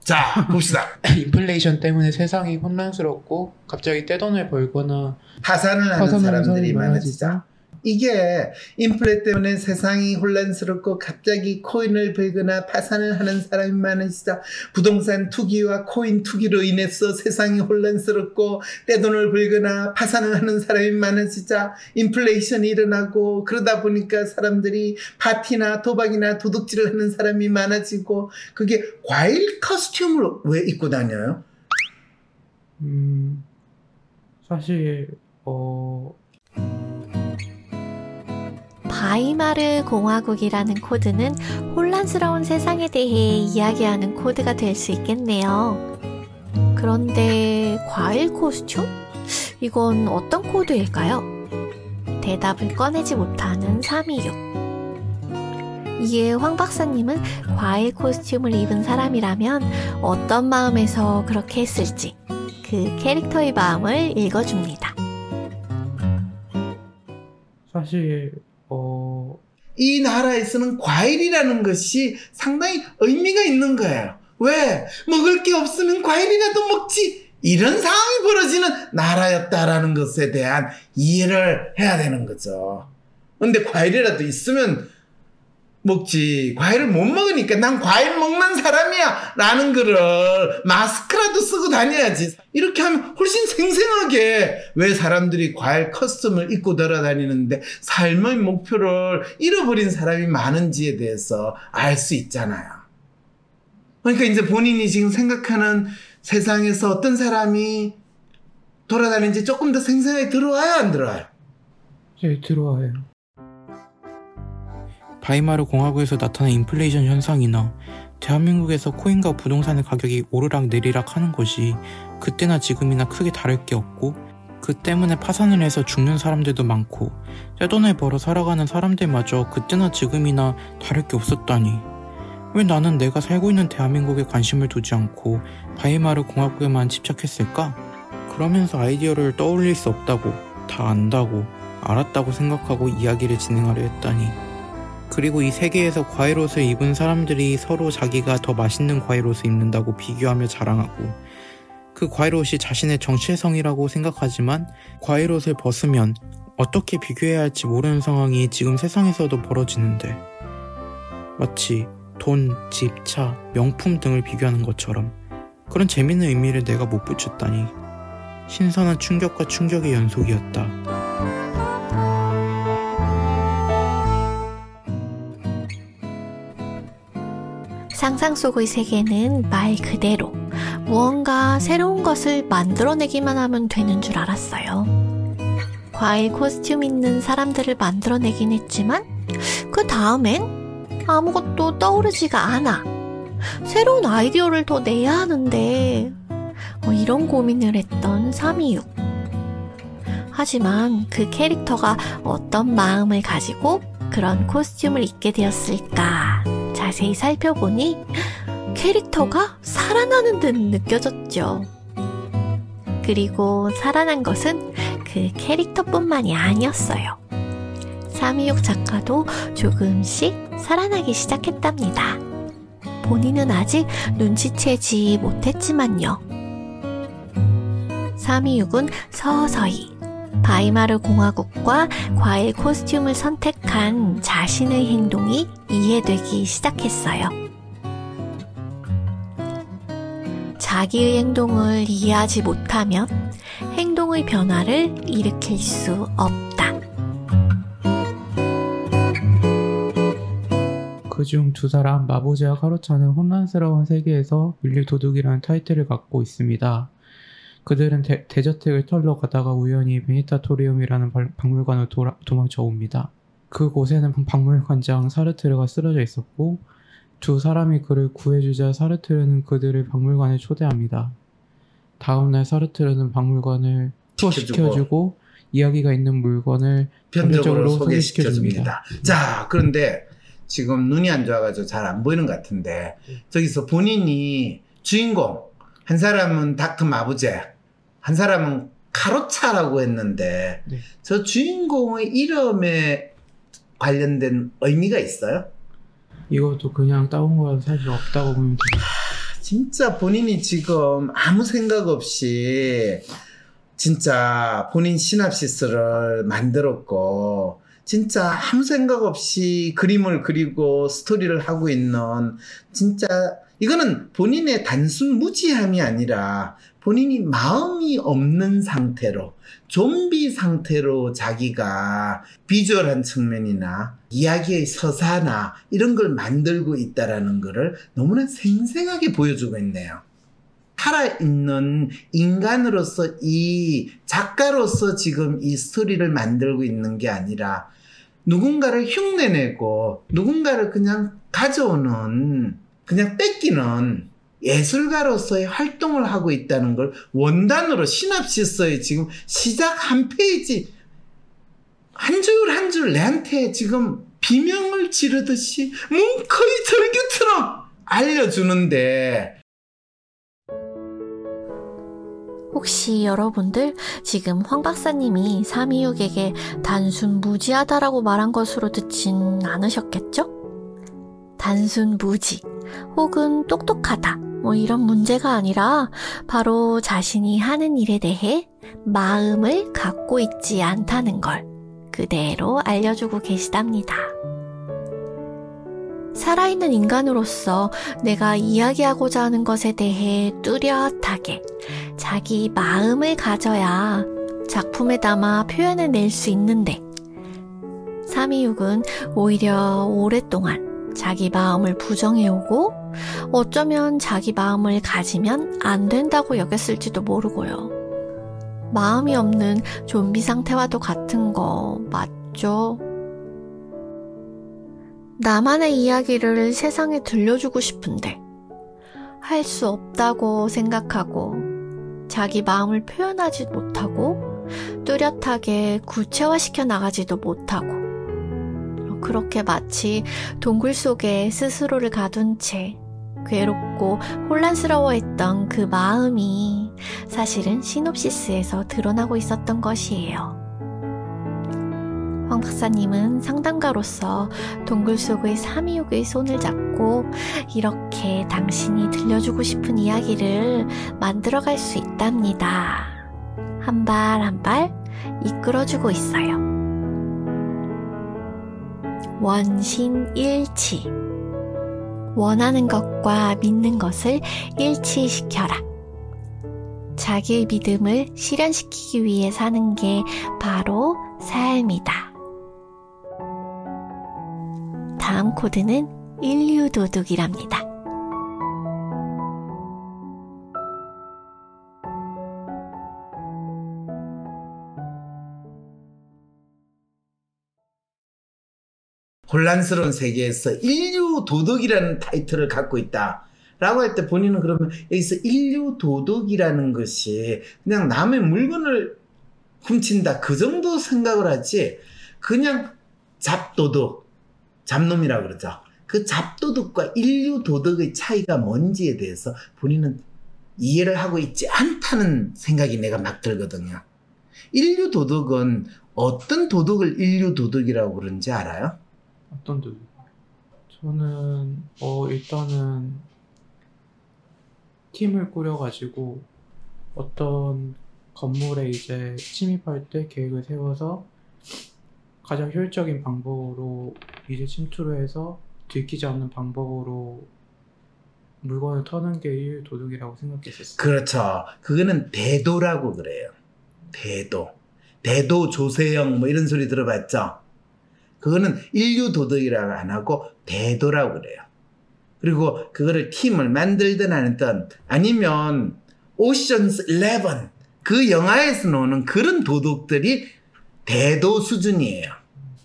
자 봅시다. 인플레이션 때문에 세상이 혼란스럽고, 갑자기 떼돈을 벌거나, 파산을 하는 사람들이 많아지죠. 이게 인플레 때문에 세상이 혼란스럽고 갑자기 코인을 벌거나 파산을 하는 사람이 많으시죠. 부동산 투기와 코인 투기로 인해서 세상이 혼란스럽고 떼돈을 벌거나 파산을 하는 사람이 많으시죠. 인플레이션이 일어나고 그러다 보니까 사람들이 파티나 도박이나 도둑질을 하는 사람이 많아지고 그게 과일 커스튬을 왜 입고 다녀요? 음, 사실, 어, 바이마르 공화국이라는 코드는 혼란스러운 세상에 대해 이야기하는 코드가 될 수 있겠네요. 그런데 과일 코스튬? 이건 어떤 코드일까요? 대답을 꺼내지 못하는 326. 이에 황 박사님은 과일 코스튬을 입은 사람이라면 어떤 마음에서 그렇게 했을지 그 캐릭터의 마음을 읽어줍니다. 사실, 어, 이 나라에서는 과일이라는 것이 상당히 의미가 있는 거예요. 왜? 먹을 게 없으면 과일이라도 먹지. 이런 상황이 벌어지는 나라였다라는 것에 대한 이해를 해야 되는 거죠. 근데 과일이라도 있으면 먹지. 과일을 못 먹으니까 난 과일 먹는 사람이야. 라는 거를 마스크라도 쓰고 다녀야지. 이렇게 하면 훨씬 생생하게 왜 사람들이 과일 커스텀을 입고 돌아다니는데 삶의 목표를 잃어버린 사람이 많은지에 대해서 알 수 있잖아요. 그러니까 이제 본인이 지금 생각하는 세상에서 어떤 사람이 돌아다니는지 조금 더 생생하게 들어와요, 안 들어와요? 네, 들어와요. 바이마르 공화국에서 나타난 인플레이션 현상이나 대한민국에서 코인과 부동산의 가격이 오르락 내리락 하는 것이 그때나 지금이나 크게 다를 게 없고 그 때문에 파산을 해서 죽는 사람들도 많고 떼돈을 벌어 살아가는 사람들마저 그때나 지금이나 다를 게 없었다니 왜 나는 내가 살고 있는 대한민국에 관심을 두지 않고 바이마르 공화국에만 집착했을까? 그러면서 아이디어를 떠올릴 수 없다고 다 안다고 알았다고 생각하고 이야기를 진행하려 했다니 그리고 이 세계에서 과일 옷을 입은 사람들이 서로 자기가 더 맛있는 과일 옷을 입는다고 비교하며 자랑하고 그 과일 옷이 자신의 정체성이라고 생각하지만 과일 옷을 벗으면 어떻게 비교해야 할지 모르는 상황이 지금 세상에서도 벌어지는데 마치 돈, 집, 차, 명품 등을 비교하는 것처럼 그런 재밌는 의미를 내가 못 붙였다니 신선한 충격과 충격의 연속이었다. 상상 속의 세계는 말 그대로 무언가 새로운 것을 만들어내기만 하면 되는 줄 알았어요. 과일 코스튬 있는 사람들을 만들어내긴 했지만 그 다음엔 아무것도 떠오르지가 않아. 새로운 아이디어를 더 내야 하는데 뭐 이런 고민을 했던 326. 하지만 그 캐릭터가 어떤 마음을 가지고 그런 코스튬을 입게 되었을까 자세히 살펴보니 캐릭터가 살아나는 듯 느껴졌죠. 그리고 살아난 것은 그 캐릭터뿐만이 아니었어요. 326 작가도 조금씩 살아나기 시작했답니다. 본인은 아직 눈치채지 못했지만요. 326은 서서히 바이마르 공화국과 과일 코스튬을 선택한 자신의 행동이 이해되기 시작했어요. 자기의 행동을 이해하지 못하면 행동의 변화를 일으킬 수 없다. 그중 두 사람 마보제와 카로차는 혼란스러운 세계에서 윤리 도둑이라는 타이틀을 갖고 있습니다. 그들은 대, 대저택을 털러 가다가 우연히 베니타토리움이라는 박물관을 돌아, 도망쳐 옵니다. 그곳에는 박물관장 사르트르가 쓰러져 있었고 두 사람이 그를 구해주자 사르트르는 그들을 박물관에 초대합니다. 다음날 사르트르는 박물관을 투어시켜주고 이야기가 있는 물건을 편적으로 소개시켜줍니다. 자, 그런데 지금 눈이 안 좋아가지고 잘 안 보이는 것 같은데 저기서 본인이 주인공 한 사람은 닥터 마부제 한 사람은 카로차라고 했는데 네. 저 주인공의 이름에 관련된 의미가 있어요? 이것도 그냥 따온 거라서 사실 없다고 보면 돼요. 진짜 본인이 지금 아무 생각 없이 진짜 본인 시납시스를 만들었고 진짜 아무 생각 없이 그림을 그리고 스토리를 하고 있는 진짜 이거는 본인의 단순 무지함이 아니라 본인이 마음이 없는 상태로 좀비 상태로 자기가 비주얼한 측면이나 이야기의 서사나 이런 걸 만들고 있다라는 것을 너무나 생생하게 보여주고 있네요. 살아있는 인간으로서 이 작가로서 지금 이 스토리를 만들고 있는 게 아니라 누군가를 흉내내고 누군가를 그냥 가져오는 그냥 뺏기는 예술가로서의 활동을 하고 있다는 걸 원단으로 시납시스의 지금 시작 한 페이지 한 줄 한 줄 내한테 지금 비명을 지르듯이 뭉커이 절규처럼 알려주는데 혹시 여러분들 지금 황 박사님이 326에게 단순 무지하다라고 말한 것으로 듣진 않으셨겠죠? 단순 무지 혹은 똑똑하다 뭐 이런 문제가 아니라 바로 자신이 하는 일에 대해 마음을 갖고 있지 않다는 걸 그대로 알려주고 계시답니다. 살아있는 인간으로서 내가 이야기하고자 하는 것에 대해 뚜렷하게 자기 마음을 가져야 작품에 담아 표현을 낼수 있는데 326은 오히려 오랫동안 자기 마음을 부정해오고 어쩌면 자기 마음을 가지면 안 된다고 여겼을지도 모르고요. 마음이 없는 좀비 상태와도 같은 거 맞죠? 나만의 이야기를 세상에 들려주고 싶은데 할 수 없다고 생각하고 자기 마음을 표현하지 못하고 뚜렷하게 구체화시켜 나가지도 못하고 그렇게 마치 동굴 속에 스스로를 가둔 채 괴롭고 혼란스러워했던 그 마음이 사실은 시놉시스에서 드러나고 있었던 것이에요. 황 박사님은 상담가로서 동굴 속의 삼이육의 손을 잡고 이렇게 당신이 들려주고 싶은 이야기를 만들어갈 수 있답니다. 한 발 한 발 이끌어주고 있어요. 원신일치. 원하는 것과 믿는 것을 일치시켜라. 자기의 믿음을 실현시키기 위해 사는 게 바로 삶이다. 다음 코드는 인류도둑이랍니다. 혼란스러운 세계에서 인류 도덕이라는 타이틀을 갖고 있다. 라고 할 때 본인은 그러면 여기서 인류 도덕이라는 것이 그냥 남의 물건을 훔친다. 그 정도 생각을 하지. 그냥 잡도덕, 잡놈이라고 그러죠. 그 잡도덕과 인류 도덕의 차이가 뭔지에 대해서 본인은 이해를 하고 있지 않다는 생각이 내가 막 들거든요. 인류 도덕은 어떤 도덕을 인류 도덕이라고 그러는지 알아요? 어떤 도둑? 저는 어 일단은 팀을 꾸려가지고 어떤 건물에 이제 침입할 때 계획을 세워서 가장 효율적인 방법으로 이제 침투를 해서 들키지 않는 방법으로 물건을 터는 게 인류 도둑이라고 생각했었어요. 그렇죠. 그거는 대도라고 그래요. 대도. 대도 조세영 뭐 이런 소리 들어봤죠? 그거는 인류 도덕이라고 안 하고 대도라고 그래요. 그리고 그거를 팀을 만들든 안 했든 아니면 오션스 11 그 영화에서 나오는 그런 도덕들이 대도 수준이에요.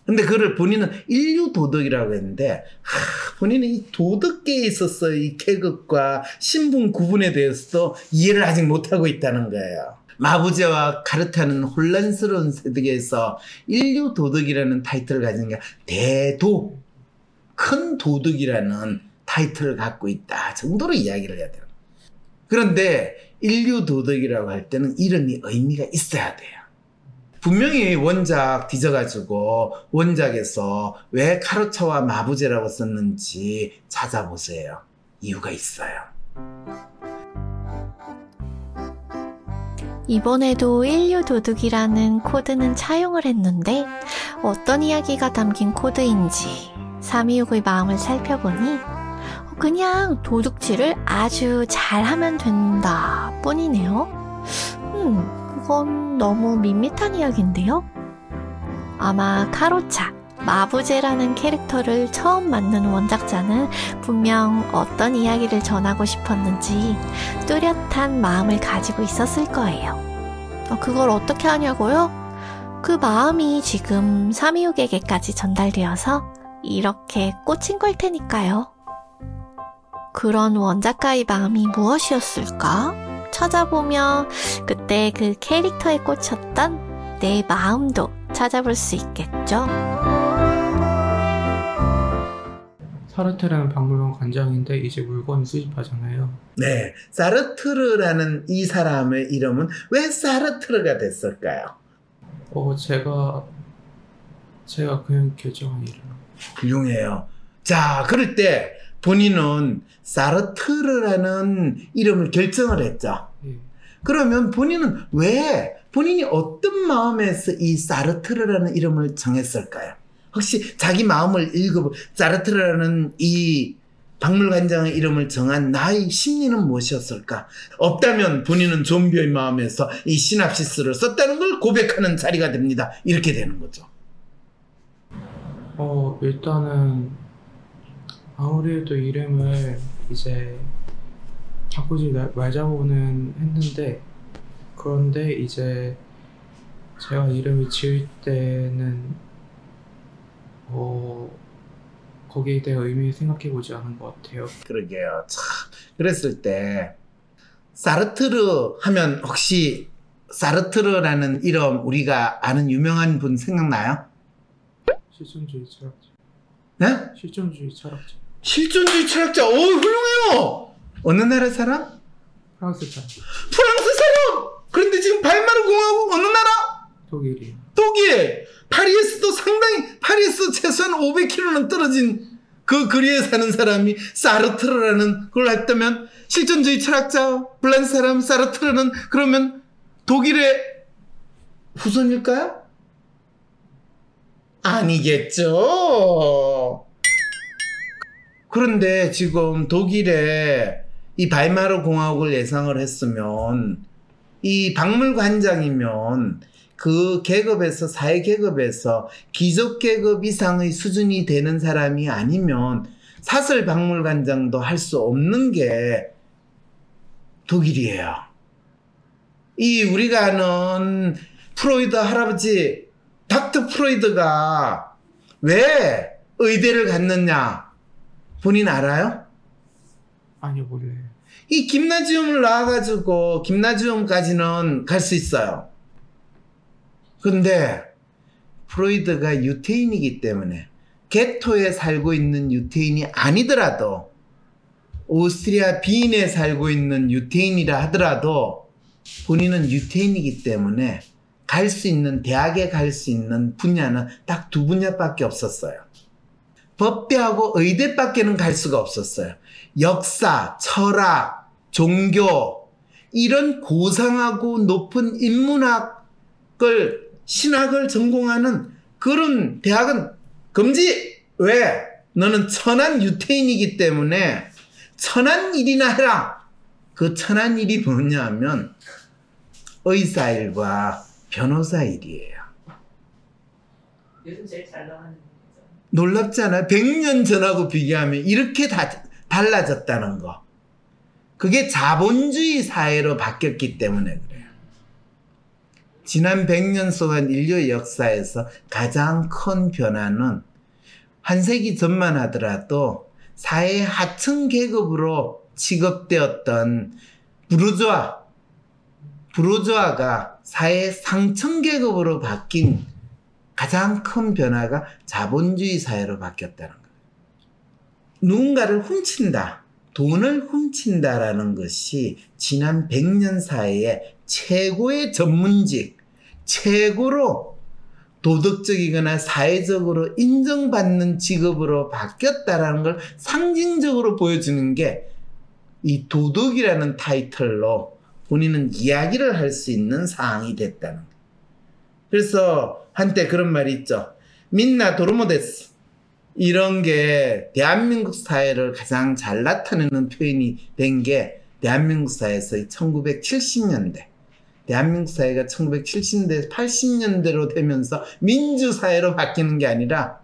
근데 그걸 본인은 인류 도덕이라고 했는데 하, 본인은 이 도덕계에 있어서 이 계급과 신분 구분에 대해서도 이해를 아직 못하고 있다는 거예요. 마부제와 카르타는 혼란스러운 세계에서 인류 도덕이라는 타이틀을 가진 게 대도 큰 도덕이라는 타이틀을 갖고 있다 정도로 이야기를 해야 돼요. 그런데 인류 도덕이라고 할 때는 이런 의미가 있어야 돼요. 분명히 원작 뒤져가지고 원작에서 왜 카르차와 마부제라고 썼는지 찾아보세요. 이유가 있어요. 이번에도 인류 도둑이라는 코드는 차용을 했는데 어떤 이야기가 담긴 코드인지 326의 마음을 살펴보니 그냥 도둑질을 아주 잘하면 된다 뿐이네요. 음, 그건 너무 밋밋한 이야기인데요. 아마 카로차, 마부제라는 캐릭터를 처음 만든 원작자는 분명 어떤 이야기를 전하고 싶었는지 뚜렷한 마음을 가지고 있었을 거예요. 어, 그걸 어떻게 하냐고요? 그 마음이 지금 삼이욱에게까지 전달되어서 이렇게 꽂힌 걸 테니까요. 그런 원작가의 마음이 무엇이었을까? 찾아보면 그때 그 캐릭터에 꽂혔던 내 마음도 찾아볼 수 있겠죠? 사르트라는 박물관 관장인데 이제 물건 수집하잖아요. 네. 사르트르라는 이 사람의 이름은 왜 사르트르가 됐을까요? 어 제가 제가 그냥 결정한 이름. 훌륭해요. 자, 그럴 때 본인은 사르트르라는 이름을 결정을 했죠. 예. 그러면 본인은 왜 본인이 어떤 마음에서 이 사르트르라는 이름을 정했을까요? 혹시 자기 마음을 읽어보 사르트르라는 이 박물관장의 이름을 정한 나의 심리는 무엇이었을까? 없다면 본인은 좀비의 마음에서 이 시납시스를 썼다는 걸 고백하는 자리가 됩니다. 이렇게 되는 거죠. 어 일단은 아무래도 이름을 이제 바꾸지 마- 말자고는 했는데 그런데 이제 제가 이름을 지을 때는 어 거기에 대해 의미 생각해 보지 않은 것 같아요. 그러게요. 참 그랬을 때 사르트르 하면 혹시 사르트르라는 이름 우리가 아는 유명한 분 생각나요? 실존주의 철학자. 네? 실존주의 철학자. 실존주의 철학자. 오 훌륭해요. 어느 나라 사람? 프랑스 사람. 프랑스 사람. 그런데 지금 발마르 공화국 어느 나라? 독일이요. 독일. 파리에서도 상당히 파리에서 최소한 500km는 떨어진 그 거리에 사는 사람이 사르트르라는 걸 했다면 실존주의 철학자 블란스 사람 사르트르는 그러면 독일의 후손일까요? 아니겠죠. 그런데 지금 독일에 이 바이마르 공화국을 예상을 했으면 이 박물관장이면 그 계급에서 사회 계급에서 귀족 계급 이상의 수준이 되는 사람이 아니면 사설 박물관장도 할 수 없는 게 독일이에요. 이 우리가 아는 프로이드 할아버지 닥터 프로이드가 왜 의대를 갔느냐 본인 알아요? 아니요 몰라요. 이 김나지움을 나와가지고 김나지움까지는 갈 수 있어요. 근데 프로이드가 유태인이기 때문에 게토에 살고 있는 유태인이 아니더라도 오스트리아 비인에 살고 있는 유태인이라 하더라도 본인은 유태인이기 때문에 갈 수 있는 대학에 갈 수 있는 분야는 딱 두 분야밖에 없었어요. 법대하고 의대밖에는 갈 수가 없었어요. 역사, 철학, 종교 이런 고상하고 높은 인문학을 신학을 전공하는 그런 대학은 금지. 왜? 너는 천한 유태인이기 때문에 천한 일이나 해라. 그 천한 일이 뭐냐 하면 의사 일과 변호사 일이에요. 요즘 제일 잘 나가는 거죠. 놀랍잖아요. 100년 전하고 비교하면 이렇게 다 달라졌다는 거. 그게 자본주의 사회로 바뀌었기 때문에 그래요. 지난 100년 동안 인류의 역사에서 가장 큰 변화는 한 세기 전만 하더라도 사회 하층 계급으로 취급되었던 부르주아, 부르주아가 사회 상층 계급으로 바뀐 가장 큰 변화가 자본주의 사회로 바뀌었다는 거예요. 누군가를 훔친다, 돈을 훔친다라는 것이 지난 100년 사이에 최고의 전문직, 최고로 도덕적이거나 사회적으로 인정받는 직업으로 바뀌었다라는 걸 상징적으로 보여주는 게 이 도덕이라는 타이틀로 본인은 이야기를 할 수 있는 사항이 됐다는 거예요. 그래서 한때 그런 말이 있죠. 민나 도르모데스. 이런 게 대한민국 사회를 가장 잘 나타내는 표현이 된 게 대한민국 사회에서 1970년대. 대한민국 사회가 1970년대, 80년대로 되면서 민주사회로 바뀌는 게 아니라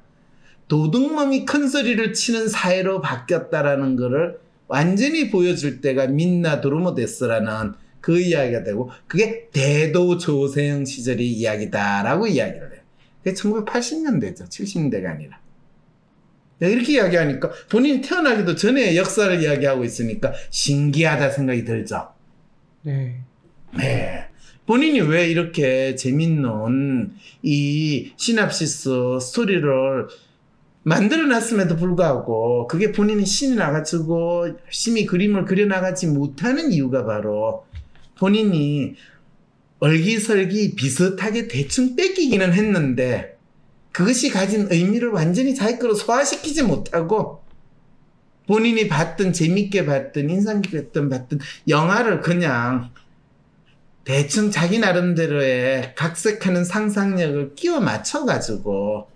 도둑놈이 큰 소리를 치는 사회로 바뀌었다라는 것을 완전히 보여줄 때가 민나 도르모데스라는 그 이야기가 되고 그게 대도 조세형 시절의 이야기다라고 이야기를 해요. 그게 1980년대죠. 70년대가 아니라. 이렇게 이야기하니까 본인이 태어나기도 전에 역사를 이야기하고 있으니까 신기하다 생각이 들죠. 네. 네. 본인이 왜 이렇게 재밌는 이 시납시스 스토리를 만들어 놨음에도 불구하고 그게 본인이 신이 나가지고 열심히 그림을 그려나가지 못하는 이유가 바로 본인이 얼기설기 비슷하게 대충 뺏기기는 했는데 그것이 가진 의미를 완전히 자기 거로 소화시키지 못하고 본인이 봤던 재밌게 봤던 인상 깊었던 봤던 영화를 그냥 대충 자기 나름대로의 각색하는 상상력을 끼워 맞춰가지고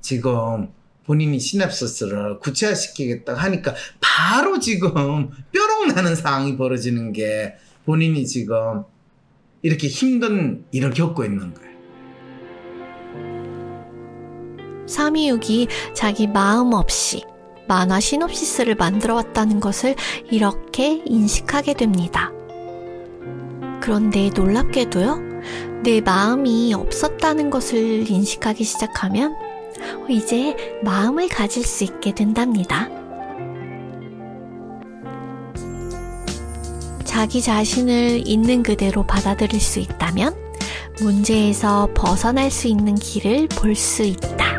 지금 본인이 시납시스를 구체화시키겠다 하니까 바로 지금 뾰록 나는 상황이 벌어지는 게 본인이 지금 이렇게 힘든 일을 겪고 있는 거예요. 삼이육이 자기 마음 없이 만화 시놉시스를 만들어 왔다는 것을 이렇게 인식하게 됩니다. 그런데 놀랍게도요, 내 마음이 없었다는 것을 인식하기 시작하면 이제 마음을 가질 수 있게 된답니다. 자기 자신을 있는 그대로 받아들일 수 있다면 문제에서 벗어날 수 있는 길을 볼 수 있다.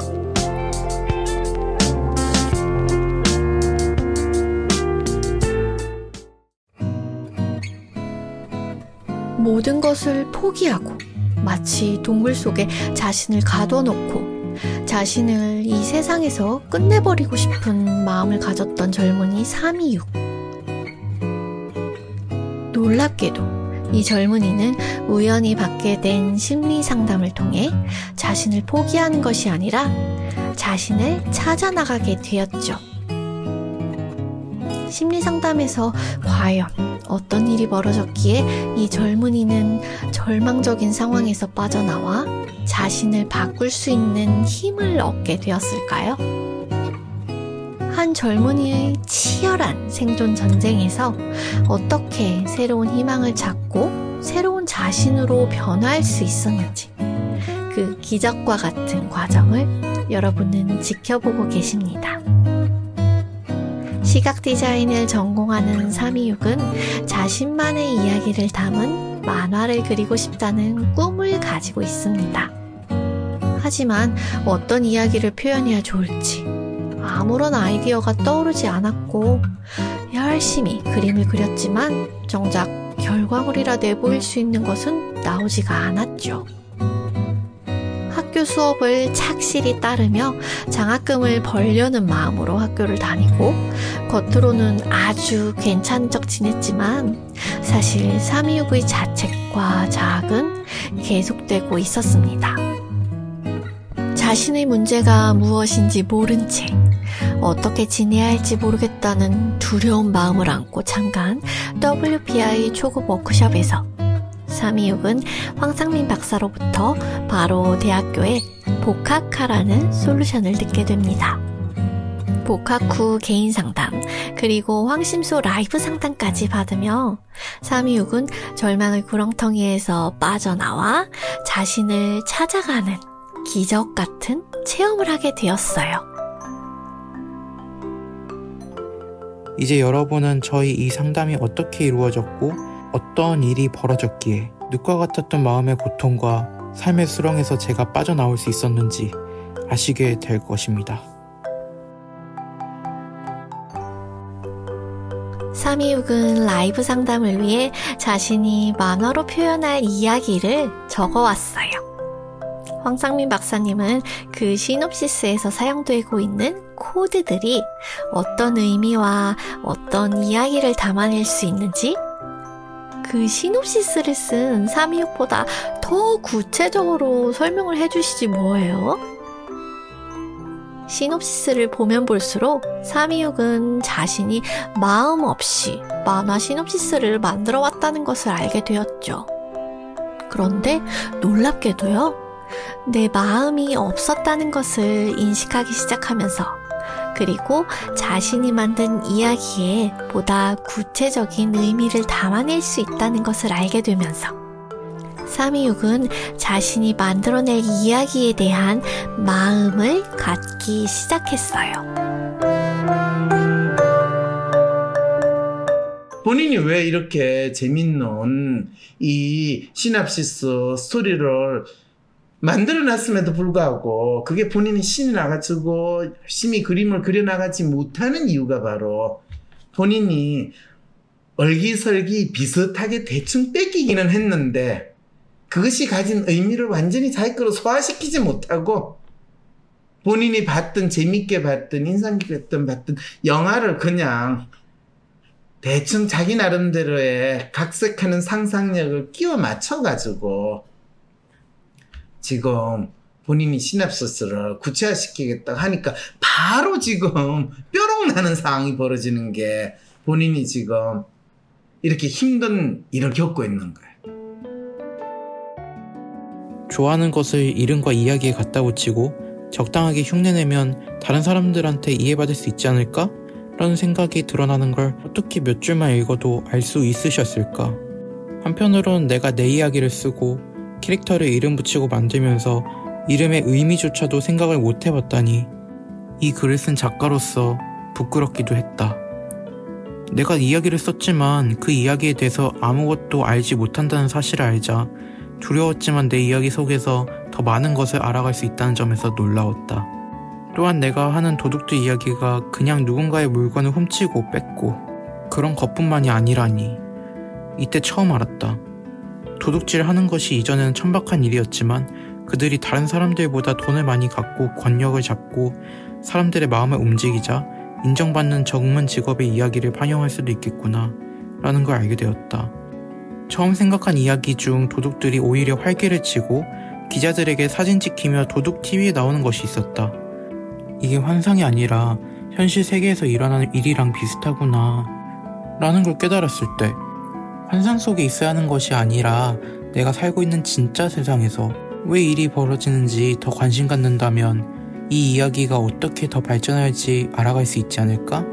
모든 것을 포기하고 마치 동굴 속에 자신을 가둬놓고 자신을 이 세상에서 끝내버리고 싶은 마음을 가졌던 젊은이 326. 놀랍게도 이 젊은이는 우연히 받게 된 심리 상담을 통해 자신을 포기하는 것이 아니라 자신을 찾아 나가게 되었죠. 심리 상담에서 과연 어떤 일이 벌어졌기에 이 젊은이는 절망적인 상황에서 빠져나와 자신을 바꿀 수 있는 힘을 얻게 되었을까요? 한 젊은이의 치열한 생존 전쟁에서 어떻게 새로운 희망을 찾고 새로운 자신으로 변화할 수 있었는지 그 기적과 같은 과정을 여러분은 지켜보고 계십니다. 시각 디자인을 전공하는 326은 자신만의 이야기를 담은 만화를 그리고 싶다는 꿈을 가지고 있습니다. 하지만 어떤 이야기를 표현해야 좋을지 아무런 아이디어가 떠오르지 않았고 열심히 그림을 그렸지만 정작 결과물이라 내보일 수 있는 것은 나오지가 않았죠. 학교 수업을 착실히 따르며 장학금을 벌려는 마음으로 학교를 다니고 겉으로는 아주 괜찮은 척 지냈지만 사실 326의 자책과 자학은 계속되고 있었습니다. 자신의 문제가 무엇인지 모른 채 어떻게 지내야 할지 모르겠다는 두려운 마음을 안고 참가한 WPI 초급 워크숍에서 326은 황상민 박사로부터 바로 대학교에 복학하라는 솔루션을 듣게 됩니다. 복학 후 개인 상담, 그리고 황심소 라이브 상담까지 받으며 326은 절망의 구렁텅이에서 빠져나와 자신을 찾아가는 기적 같은 체험을 하게 되었어요. 이제 여러분은 저희 이 상담이 어떻게 이루어졌고 어떤 일이 벌어졌기에 늑과 같았던 마음의 고통과 삶의 수렁에서 제가 빠져나올 수 있었는지 아시게 될 것입니다. 326은 라이브 상담을 위해 자신이 만화로 표현할 이야기를 적어왔어요. 황상민 박사님은 그 시놉시스에서 사용되고 있는 코드들이 어떤 의미와 어떤 이야기를 담아낼 수 있는지 그 시놉시스를 쓴 326보다 더 구체적으로 설명을 해주시지 뭐예요? 시놉시스를 보면 볼수록 326은 자신이 마음 없이 만화 시놉시스를 만들어 왔다는 것을 알게 되었죠. 그런데 놀랍게도요, 내 마음이 없었다는 것을 인식하기 시작하면서 그리고 자신이 만든 이야기에 보다 구체적인 의미를 담아낼 수 있다는 것을 알게 되면서 326은 자신이 만들어낼 이야기에 대한 마음을 갖기 시작했어요. 본인이 왜 이렇게 재밌는 이 시납시스 스토리를 만들어 놨음에도 불구하고 그게 본인이 신이 나가지고 열심히 그림을 그려나가지 못하는 이유가 바로 본인이 얼기설기 비슷하게 대충 뺏기기는 했는데 그것이 가진 의미를 완전히 자기 거로 소화시키지 못하고 본인이 봤던 재밌게 봤던 인상 깊었던 봤던 영화를 그냥 대충 자기 나름대로의 각색하는 상상력을 끼워 맞춰 가지고 지금 본인이 시납소스를 구체화시키겠다 하니까 바로 지금 뾰록 나는 상황이 벌어지는 게 본인이 지금 이렇게 힘든 일을 겪고 있는 거예요. 좋아하는 것을 이름과 이야기에 갖다 붙이고 적당하게 흉내내면 다른 사람들한테 이해받을 수 있지 않을까? 라는 생각이 드러나는 걸 어떻게 몇 줄만 읽어도 알 수 있으셨을까? 한편으론 내가 내 이야기를 쓰고 캐릭터를 이름 붙이고 만들면서 이름의 의미조차도 생각을 못 해봤다니 이 글을 쓴 작가로서 부끄럽기도 했다. 내가 이야기를 썼지만 그 이야기에 대해서 아무것도 알지 못한다는 사실을 알자 두려웠지만 내 이야기 속에서 더 많은 것을 알아갈 수 있다는 점에서 놀라웠다. 또한 내가 하는 도둑들 이야기가 그냥 누군가의 물건을 훔치고 뺏고 그런 것뿐만이 아니라니. 이때 처음 알았다. 도둑질 하는 것이 이전에는 천박한 일이었지만 그들이 다른 사람들보다 돈을 많이 갖고 권력을 잡고 사람들의 마음을 움직이자 인정받는 전문 직업의 이야기를 반영할 수도 있겠구나 라는 걸 알게 되었다. 처음 생각한 이야기 중 도둑들이 오히려 활개를 치고 기자들에게 사진 찍히며 도둑 TV에 나오는 것이 있었다. 이게 환상이 아니라 현실 세계에서 일어나는 일이랑 비슷하구나 라는 걸 깨달았을 때 환상 속에 있어야 하는 것이 아니라 내가 살고 있는 진짜 세상에서 왜 일이 벌어지는지 더 관심 갖는다면 이 이야기가 어떻게 더 발전할지 알아갈 수 있지 않을까?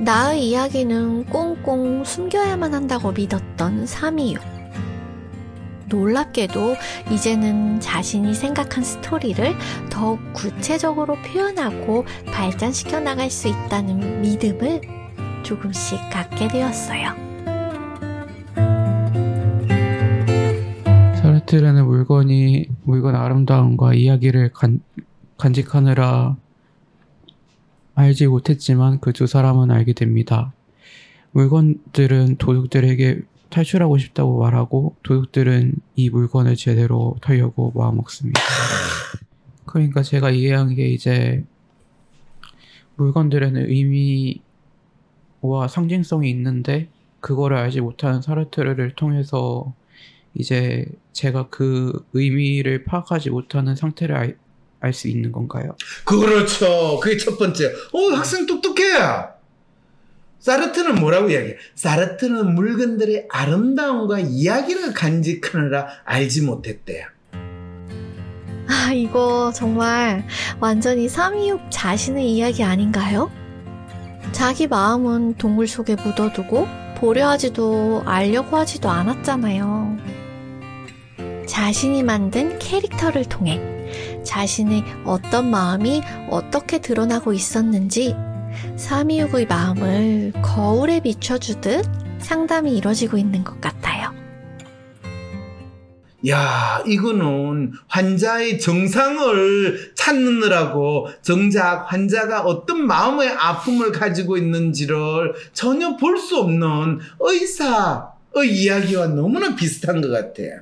나의 이야기는 꽁꽁 숨겨야만 한다고 믿었던 326. 놀랍게도 이제는 자신이 생각한 스토리를 더욱 구체적으로 표현하고 발전시켜 나갈 수 있다는 믿음을 조금씩 갖게 되었어요. 사르트르는 물건이 물건 아름다움과 이야기를 간, 간직하느라 알지 못했지만 그 두 사람은 알게 됩니다. 물건들은 도둑들에게 탈출하고 싶다고 말하고 도둑들은 이 물건을 제대로 털려고 마음먹습니다. 그러니까 제가 이해한 게 이제 물건들에는 의미와 상징성이 있는데 그거를 알지 못하는 사르트르를 통해서 이제 제가 그 의미를 파악하지 못하는 상태를 알, 알수 있는 건가요? 그렇죠. 그게 첫 번째. 어, 학생 똑똑해. 사르트는 뭐라고 이야기해? 사르트는 물건들의 아름다움과 이야기를 간직하느라 알지 못했대요. 아, 이거 정말 완전히 326 자신의 이야기 아닌가요? 자기 마음은 동굴 속에 묻어두고 보려 하지도 알려고 하지도 않았잖아요. 자신이 만든 캐릭터를 통해 자신의 어떤 마음이 어떻게 드러나고 있었는지 326의 마음을 거울에 비춰주듯 상담이 이뤄지고 있는 것 같아요. 야, 이거는 환자의 정상을 찾느라고 정작 환자가 어떤 마음의 아픔을 가지고 있는지를 전혀 볼 수 없는 의사의 이야기와 너무나 비슷한 것 같아요.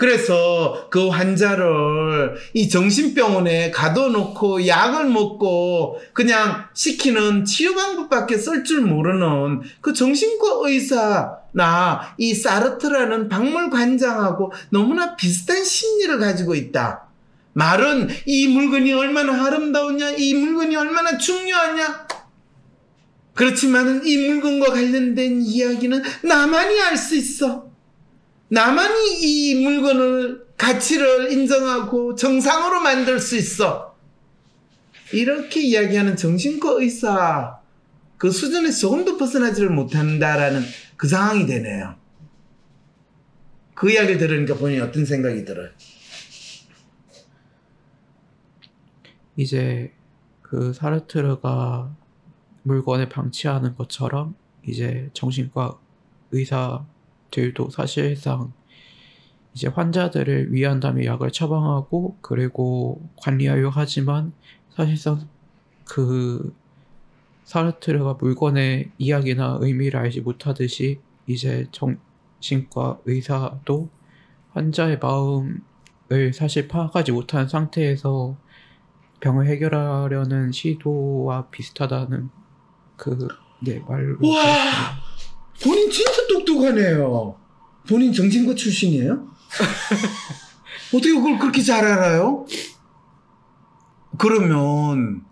그래서 그 환자를 이 정신병원에 가둬놓고 약을 먹고 그냥 시키는 치료 방법밖에 쓸 줄 모르는 그 정신과 의사나 이 사르트라는 박물관장하고 너무나 비슷한 심리를 가지고 있다. 말은 이 물건이 얼마나 아름다우냐, 이 물건이 얼마나 중요하냐. 그렇지만은 이 물건과 관련된 이야기는 나만이 알 수 있어. 나만이 이 물건을 가치를 인정하고 정상으로 만들 수 있어. 이렇게 이야기하는 정신과 의사 그 수준에서 조금도 벗어나지를 못한다라는 그 상황이 되네요. 그 이야기를 들으니까 본인이 어떤 생각이 들어요? 이제 그 사르트르가 물건을 방치하는 것처럼 이제 정신과 의사 들도 사실상 이제 환자들을 위한다며 약을 처방하고 그리고 관리하려 하지만 사실상 그 사르트르가 물건의 이야기나 의미를 알지 못하듯이 이제 정신과 의사도 환자의 마음을 사실 파악하지 못한 상태에서 병을 해결하려는 시도와 비슷하다는 그 네 말로 와, 본인 진짜 똑똑하네요. 본인 정신과 출신이에요? 어떻게 그걸 그렇게 잘 알아요? 그러면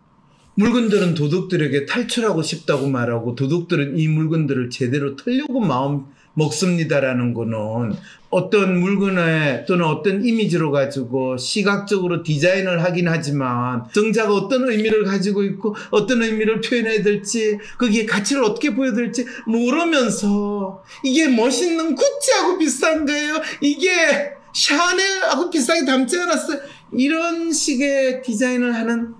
물건들은 도둑들에게 탈출하고 싶다고 말하고 도둑들은 이 물건들을 제대로 털려고 마음 먹습니다라는 거는 어떤 물건에 또는 어떤 이미지로 가지고 시각적으로 디자인을 하긴 하지만 정작 어떤 의미를 가지고 있고 어떤 의미를 표현해야 될지 거기에 가치를 어떻게 보여야 될지 모르면서 이게 멋있는 구찌하고 비싼 거예요. 이게 샤넬하고 비싸게 담지 않았어요. 이런 식의 디자인을 하는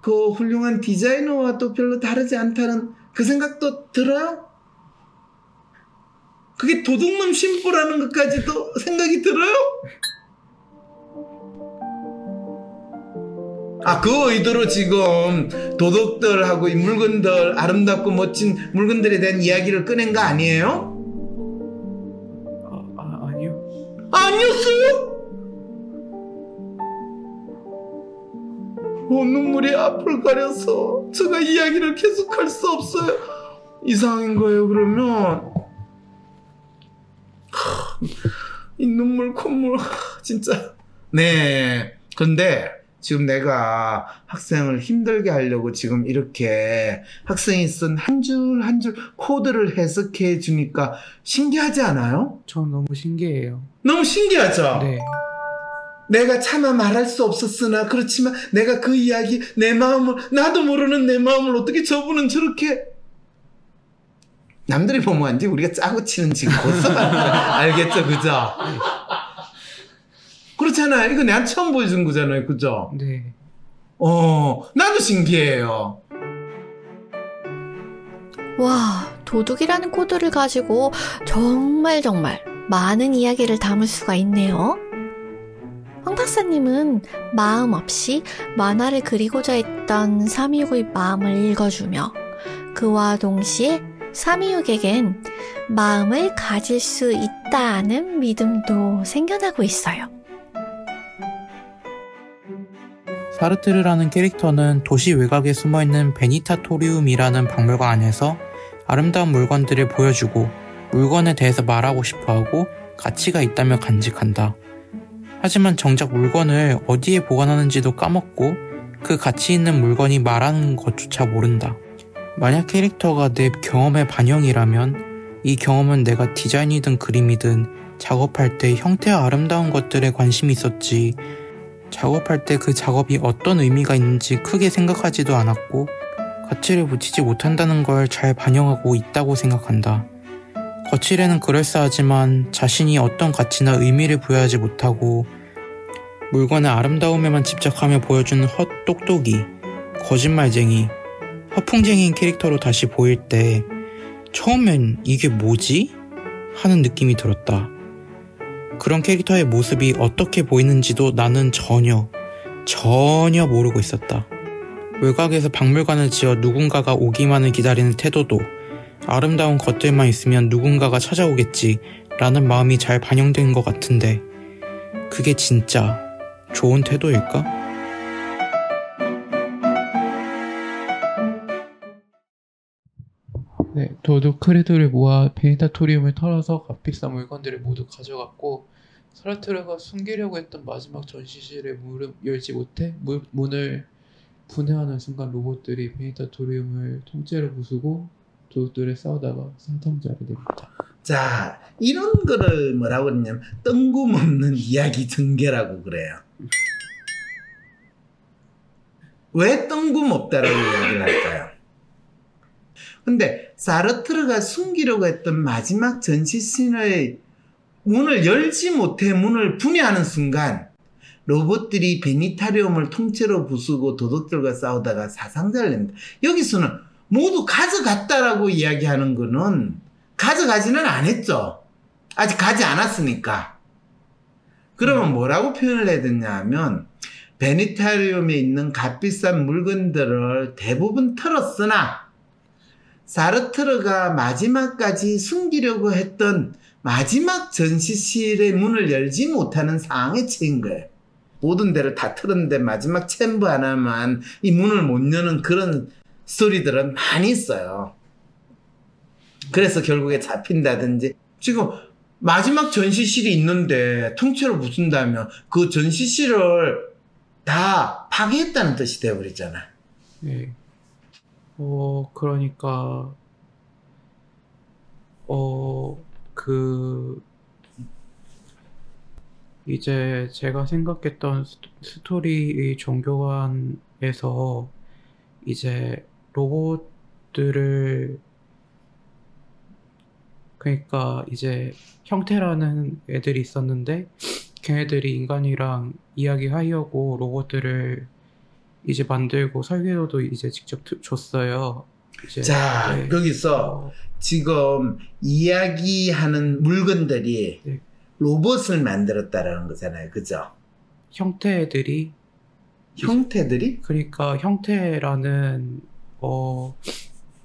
그 훌륭한 디자이너와 또 별로 다르지 않다는 그 생각도 들어요? 그게 도둑놈 심보라는 것까지도 생각이 들어요? 아, 그 의도로 지금 도덕들하고 이 물건들, 아름답고 멋진 물건들에 대한 이야기를 꺼낸 거 아니에요? 아, 아 아니요. 아니었어요? 어, 눈물이 앞을 가려서 제가 이야기를 계속할 수 없어요. 이상한 거예요, 그러면. 이 눈물, 콧물, 진짜. 네. 근데 지금 내가 학생을 힘들게 하려고 지금 이렇게 학생이 쓴 한 줄 한 줄 코드를 해석해 주니까 신기하지 않아요? 전 너무 신기해요. 너무 신기하죠? 네. 내가 차마 말할 수 없었으나 그렇지만 내가 그 이야기 내 마음을 나도 모르는 내 마음을 어떻게 저분은 저렇게 남들이 보면 안지 우리가 짜고 치는 지금 고스만 알겠죠? 그죠? 그렇잖아요. 이거 내가 처음 보여준 거잖아요. 그죠? 네. 어 나도 신기해요. 와, 도둑이라는 코드를 가지고 정말 정말 많은 이야기를 담을 수가 있네요. 황 박사님은 마음 없이 만화를 그리고자 했던 삼이육의 마음을 읽어주며 그와 동시에 삼이육에겐 마음을 가질 수 있다는 믿음도 생겨나고 있어요. 사르트르라는 캐릭터는 도시 외곽에 숨어있는 베니타토리움이라는 박물관 안에서 아름다운 물건들을 보여주고 물건에 대해서 말하고 싶어 하고 가치가 있다며 간직한다. 하지만 정작 물건을 어디에 보관하는지도 까먹고 그 가치 있는 물건이 말하는 것조차 모른다. 만약 캐릭터가 내 경험의 반영이라면 이 경험은 내가 디자인이든 그림이든 작업할 때 형태와 아름다운 것들에 관심이 있었지 작업할 때 그 작업이 어떤 의미가 있는지 크게 생각하지도 않았고 가치를 붙이지 못한다는 걸 잘 반영하고 있다고 생각한다. 거칠에는 그럴싸하지만 자신이 어떤 가치나 의미를 부여하지 못하고 물건의 아름다움에만 집착하며 보여주는 헛똑똑이, 거짓말쟁이, 허풍쟁이인 캐릭터로 다시 보일 때 처음엔 이게 뭐지? 하는 느낌이 들었다. 그런 캐릭터의 모습이 어떻게 보이는지도 나는 전혀, 전혀 모르고 있었다. 외곽에서 박물관을 지어 누군가가 오기만을 기다리는 태도도 아름다운 것들만 있으면 누군가가 찾아오겠지 라는 마음이 잘 반영된 것 같은데 그게 진짜 좋은 태도일까? 네, 도둑 크레드를 모아 베니타토리움을 털어서 값비싼 물건들을 모두 가져갔고 사르트르가 숨기려고 했던 마지막 전시실의 문을 열지 못해 문, 문을 분해하는 순간 로봇들이 베니타토리움을 통째로 부수고 도둑들을 싸우다가 상통자를 됩니다. 자 이런 거를 뭐라고 그러냐면 뜬금없는 이야기 전개라고 그래요 왜 뜬금없다라고 이야기를 할까요? 근데 사르트르가 숨기려고 했던 마지막 전시신의 문을 열지 못해 문을 분해하는 순간 로봇들이 베니타리움을 통째로 부수고 도둑들과 싸우다가 사상자를 냅니다. 여기서는 모두 가져갔다라고 이야기하는 거는 가져가지는 않았죠. 아직 가지 않았으니까. 그러면 뭐라고 표현을 해야 되냐 하면 베니타리움에 있는 값비싼 물건들을 대부분 털었으나 사르트르가 마지막까지 숨기려고 했던 마지막 전시실의 문을 열지 못하는 상황에 처인 거예요. 모든 데를 다 틀었는데 마지막 챔버 하나만 이 문을 못 여는 그런 스토리들은 많이 있어요. 그래서 결국에 잡힌다든지 지금 마지막 전시실이 있는데 통째로 부순다면 그 전시실을 다 파괴했다는 뜻이 되어버리잖아. 네. 어, 그러니까 어, 그, 이제 제가 생각했던 스- 스토리 종교관에서 이제 로봇들을 그러니까 이제 형태라는 애들이 있었는데 걔네들이 인간이랑 이야기하려고 로봇들을 이제 만들고 설계도도 이제 직접 드- 줬어요. 이제 자, 네. 여기서 어, 지금 이야기하는 물건들이 네. 로봇을 만들었다라는 거잖아요. 그죠? 형태들이 형태들이? 그러니까 형태라는 어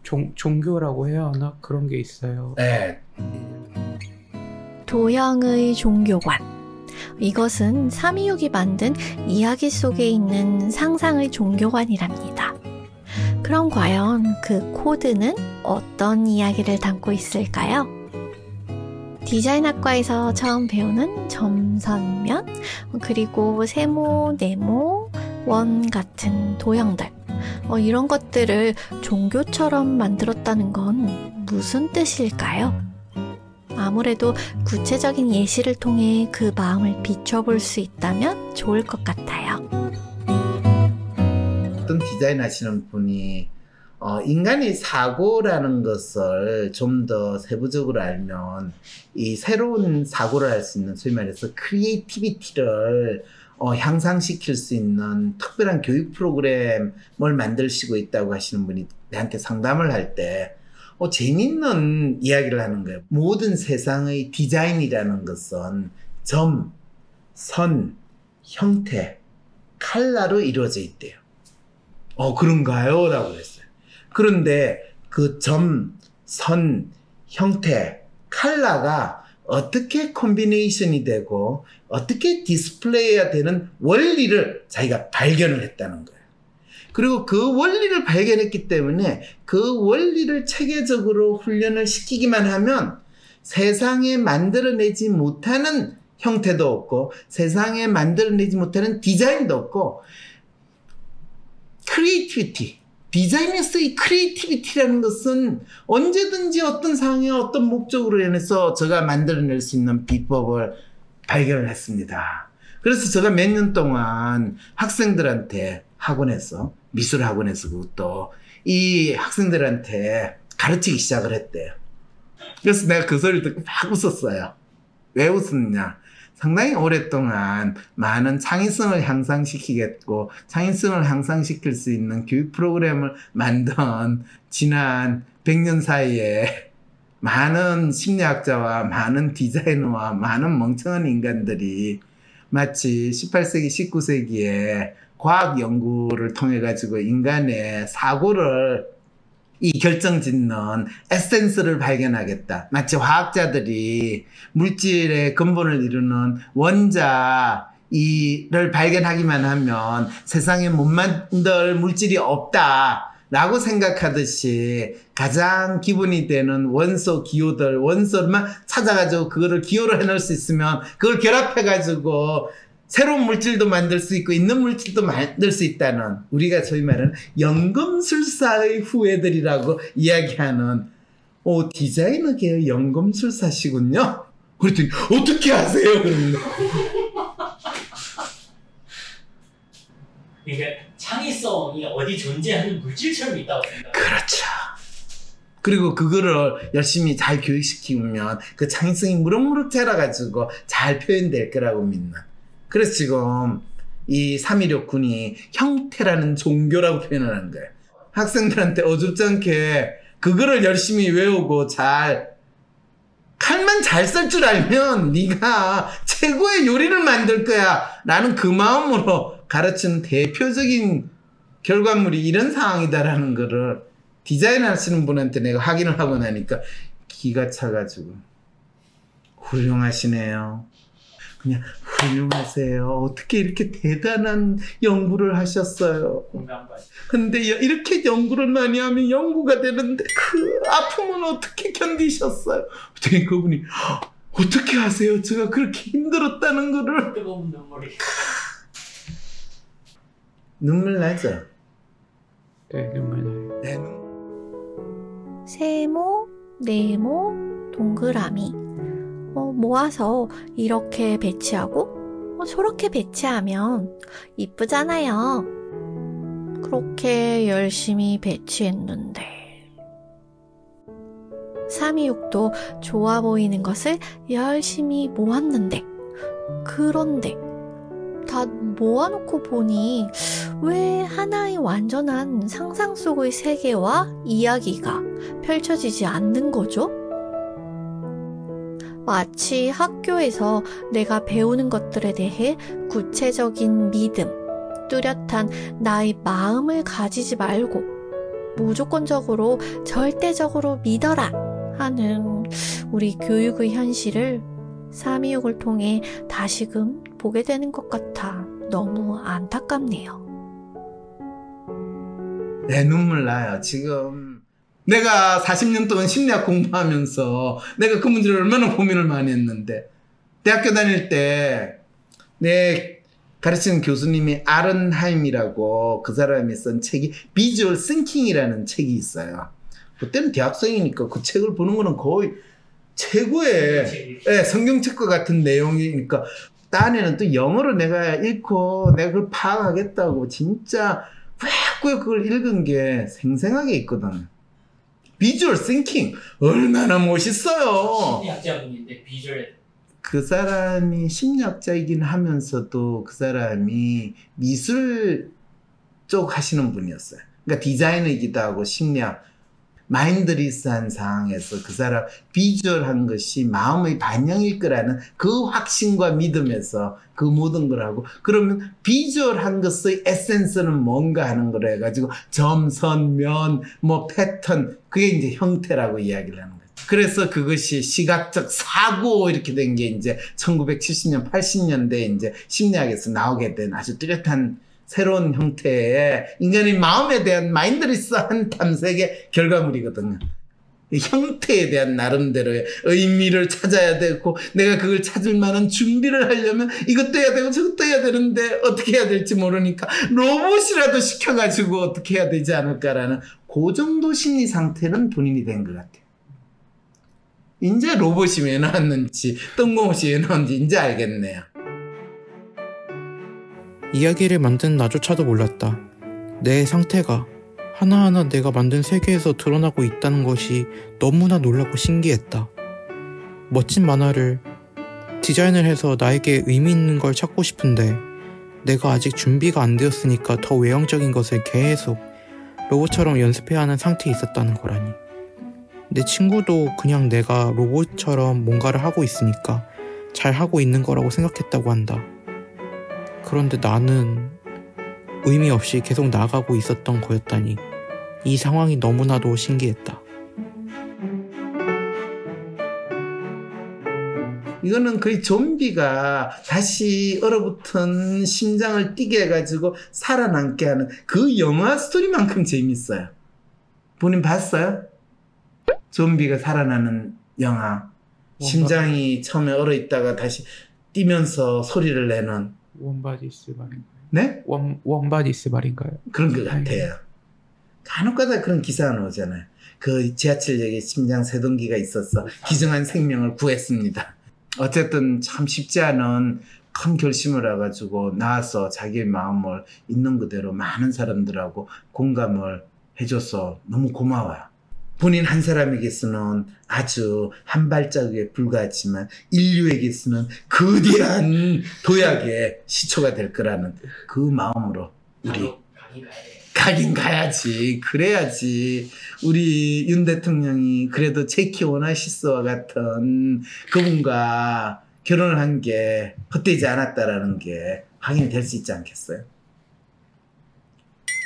종, 종교라고 해야 하나 그런 게 있어요. 네. 도형의 종교관. 이것은 삼이육이 만든 이야기 속에 있는 상상의 종교관이랍니다. 그럼 과연 그 코드는 어떤 이야기를 담고 있을까요? 디자인학과에서 처음 배우는 점선면, 그리고 세모, 네모, 원 같은 도형들. 어, 이런 것들을 종교처럼 만들었다는 건 무슨 뜻일까요? 아무래도 구체적인 예시를 통해 그 마음을 비춰볼 수 있다면 좋을 것 같아요. 어떤 디자인 하시는 분이 어, 인간의 사고라는 것을 좀 더 세부적으로 알면 이 새로운 사고를 할 수 있는 소위 말해서 creativity를 어, 향상시킬 수 있는 특별한 교육 프로그램을 만드시고 있다고 하시는 분이 내한테 상담을 할 때 어, 재밌는 이야기를 하는 거예요. 모든 세상의 디자인이라는 것은 점, 선, 형태, 칼라로 이루어져 있대요. 어, 그런가요? 라고 그랬어요. 그런데 그 점, 선, 형태, 칼라가 어떻게 콤비네이션이 되고 어떻게 디스플레이가 되는 원리를 자기가 발견을 했다는 거예요. 그리고 그 원리를 발견했기 때문에 그 원리를 체계적으로 훈련을 시키기만 하면 세상에 만들어내지 못하는 형태도 없고 세상에 만들어내지 못하는 디자인도 없고 creativity designers의 creativity라는 것은 언제든지 어떤 상황에 어떤 목적으로 인해서 제가 만들어낼 수 있는 비법을 발견을 했습니다. 그래서 제가 몇 년 동안 학생들한테 학원에서 미술 학원에서 그것도 이 학생들한테 가르치기 시작을 했대요. 그래서 내가 그 소리를 듣고 막 웃었어요. 왜 웃었냐? 상당히 오랫동안 많은 창의성을 향상시키겠고 창의성을 향상시킬 수 있는 교육 프로그램을 만든 지난 100년 사이에 많은 심리학자와 많은 디자이너와 많은 멍청한 인간들이 마치 18세기, 19세기에 과학 연구를 통해 가지고 인간의 사고를 이 결정 짓는 에센스를 발견하겠다. 마치 화학자들이 물질의 근본을 이루는 원자 이를 발견하기만 하면 세상에 못 만들 물질이 없다. 라고 생각하듯이 가장 기본이 되는 원소 기호들, 원소만 찾아가지고 그거를 기호로 해놓을 수 있으면 그걸 결합해가지고 새로운 물질도 만들 수 있고 있는 물질도 만들 수 있다는 우리가 소위 말하는 연금술사의 후예들이라고 이야기하는 오 디자이너계의 연금술사시군요. 그랬더니 어떻게 아세요? 그러니까 창의성이 어디 존재하는 물질처럼 있다고 생각. 그렇죠. 그리고 그거를 열심히 잘 교육시키면 그 창의성이 무럭무럭 자라가지고 잘 표현될 거라고 믿는. 그래서 지금 이 316 군이 형태라는 종교라고 표현을 하는 거예요. 학생들한테 어줍지 않게 그거를 열심히 외우고 잘 칼만 잘 쓸 줄 알면 네가 최고의 요리를 만들 거야 라는 그 마음으로 가르치는 대표적인 결과물이 이런 상황이다라는 거를 디자인 하시는 분한테 내가 확인을 하고 나니까 기가 차가지고 훌륭하시네요. 그냥 훌륭하세요. 어떻게 이렇게 대단한 연구를 하셨어요. 근데 여- 이렇게 연구를 많이 하면 연구가 되는데 그 아픔은 어떻게 견디셨어요? 그랬더니 그분이 "헉, 어떻게 하세요? 제가 그렇게 힘들었다는 거를 뜨거운 눈물이. 눈물 나죠? 네, 눈물 나요. 내 눈. 세모, 네모, 동그라미 어, 모아서 이렇게 배치하고 어, 저렇게 배치하면 이쁘잖아요. 그렇게 열심히 배치했는데 326도 좋아 보이는 것을 열심히 모았는데 그런데 다 모아놓고 보니 왜 하나의 완전한 상상 속의 세계와 이야기가 펼쳐지지 않는 거죠? 마치 학교에서 내가 배우는 것들에 대해 구체적인 믿음, 뚜렷한 나의 마음을 가지지 말고 무조건적으로 절대적으로 믿어라 하는 우리 교육의 현실을 326을 통해 다시금 보게 되는 것 같아 너무 안타깝네요. 내 눈물 나요. 지금 내가 40년 동안 심리학 공부하면서 내가 그 문제를 얼마나 고민을 많이 했는데 대학교 다닐 때 내 가르치는 교수님이 아른하임이라고 그 사람이 쓴 책이 비주얼 싱킹이라는 책이 있어요. 그때는 대학생이니까 그 책을 보는 거는 거의 최고의 예, 성경책과 같은 내용이니까 딴에는 또 영어로 내가 읽고 내가 그걸 파악하겠다고 진짜 꾸역꾸역 그걸 읽은 게 생생하게 있거든. Visual Thinking 얼마나 멋있어요. 심리학자분인데 비주얼 그 사람이 심리학자이긴 하면서도 그 사람이 미술 쪽 하시는 분이었어요. 그러니까 디자이너이기도 하고 심리학 마인드리스한 상황에서 그 사람 비주얼한 것이 마음의 반영일 거라는 그 확신과 믿음에서 그 모든 걸 하고 그러면 비주얼한 것의 에센스는 뭔가 하는 걸 해가지고 점, 선, 면, 뭐 패턴 그게 이제 형태라고 이야기를 하는 거죠. 그래서 그것이 시각적 사고 이렇게 된 게 이제 1970년, 80년대 이제 심리학에서 나오게 된 아주 뚜렷한 새로운 형태의 인간의 마음에 대한 마인드리스한 탐색의 결과물이거든요. 형태에 대한 나름대로의 의미를 찾아야 되고 내가 그걸 찾을 만한 준비를 하려면 이것도 해야 되고 저것도 해야 되는데 어떻게 해야 될지 모르니까 로봇이라도 시켜가지고 어떻게 해야 되지 않을까라는 그 정도 심리 상태는 본인이 된 것 같아요. 이제 로봇이 왜 나왔는지 뜬금없이 왜 나왔는지 이제 알겠네요. 이야기를 만든 나조차도 몰랐다. 내 상태가 하나하나 내가 만든 세계에서 드러나고 있다는 것이 너무나 놀랍고 신기했다. 멋진 만화를 디자인을 해서 나에게 의미 있는 걸 찾고 싶은데 내가 아직 준비가 안 되었으니까 더 외형적인 것을 계속 로봇처럼 연습해야 하는 상태에 있었다는 거라니. 내 친구도 그냥 내가 로봇처럼 뭔가를 하고 있으니까 잘 하고 있는 거라고 생각했다고 한다. 그런데 나는 의미 없이 계속 나가고 있었던 거였다니 이 상황이 너무나도 신기했다. 이거는 거의 좀비가 다시 얼어붙은 심장을 뛰게 해가지고 살아남게 하는 그 영화 스토리만큼 재밌어요. 본인 봤어요? 좀비가 살아나는 영화. 심장이 처음에 얼어 있다가 다시 뛰면서 소리를 내는. 원바디스 말인가요? 네? 원, 원바디스 말인가요? 그런 것 같아요. 간혹가다 그런 기사가 나오잖아요. 그 지하철역에 심장 세동기가 있어서 기증한 생명을 구했습니다. 어쨌든 참 쉽지 않은 큰 결심을 해가지고 나와서 자기의 마음을 있는 그대로 많은 사람들하고 공감을 해줘서 너무 고마워요. 본인 한 사람에게서는 아주 한 발자국에 불과하지만 인류에게서는 거대한 도약의 시초가 될 거라는 그 마음으로 우리. 가긴 가야지. 그래야지. 우리 윤 대통령이 그래도 제키 오나시스와 같은 그분과 결혼을 한 게 헛되지 않았다라는 게 확인이 될 수 있지 않겠어요?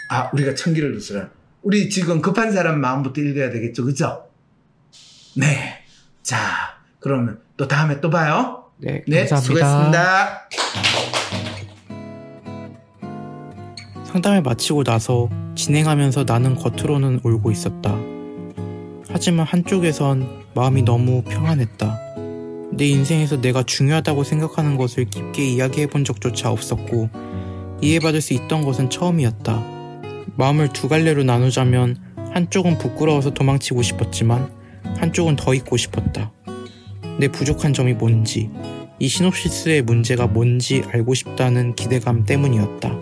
아, 우리가 천기를 누수라. 우리 지금 급한 사람 마음부터 읽어야 되겠죠. 그죠? 네. 자, 그러면 또 다음에 또 봐요. 네, 네, 감사합니다. 수고했습니다. 상담을 마치고 나서 진행하면서 나는 겉으로는 울고 있었다. 하지만 한쪽에선 마음이 너무 평안했다. 내 인생에서 내가 중요하다고 생각하는 것을 깊게 이야기해 본 적조차 없었고, 이해받을 수 있던 것은 처음이었다. 마음을 두 갈래로 나누자면, 한쪽은 부끄러워서 도망치고 싶었지만, 한쪽은 더 있고 싶었다. 내 부족한 점이 뭔지, 이 시놉시스의 문제가 뭔지 알고 싶다는 기대감 때문이었다.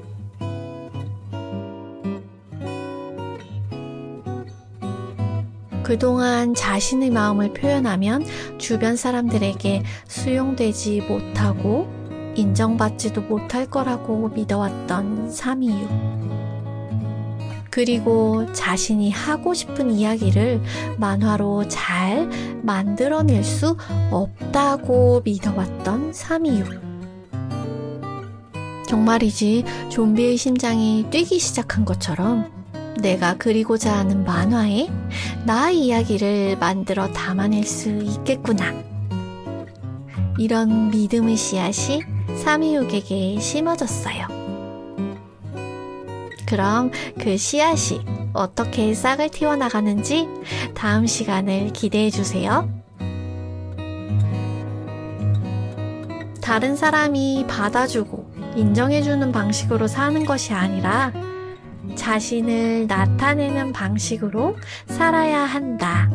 그동안 자신의 마음을 표현하면 주변 사람들에게 수용되지 못하고 인정받지도 못할 거라고 믿어왔던 326. 그리고 자신이 하고 싶은 이야기를 만화로 잘 만들어낼 수 없다고 믿어왔던 326. 정말이지 좀비의 심장이 뛰기 시작한 것처럼 내가 그리고자 하는 만화에 나의 이야기를 만들어 담아낼 수 있겠구나. 이런 믿음의 씨앗이 326에게 심어졌어요. 그럼 그 씨앗이 어떻게 싹을 틔워나가는지 다음 시간을 기대해 주세요. 다른 사람이 받아주고 인정해주는 방식으로 사는 것이 아니라 자신을 나타내는 방식으로 살아야 한다.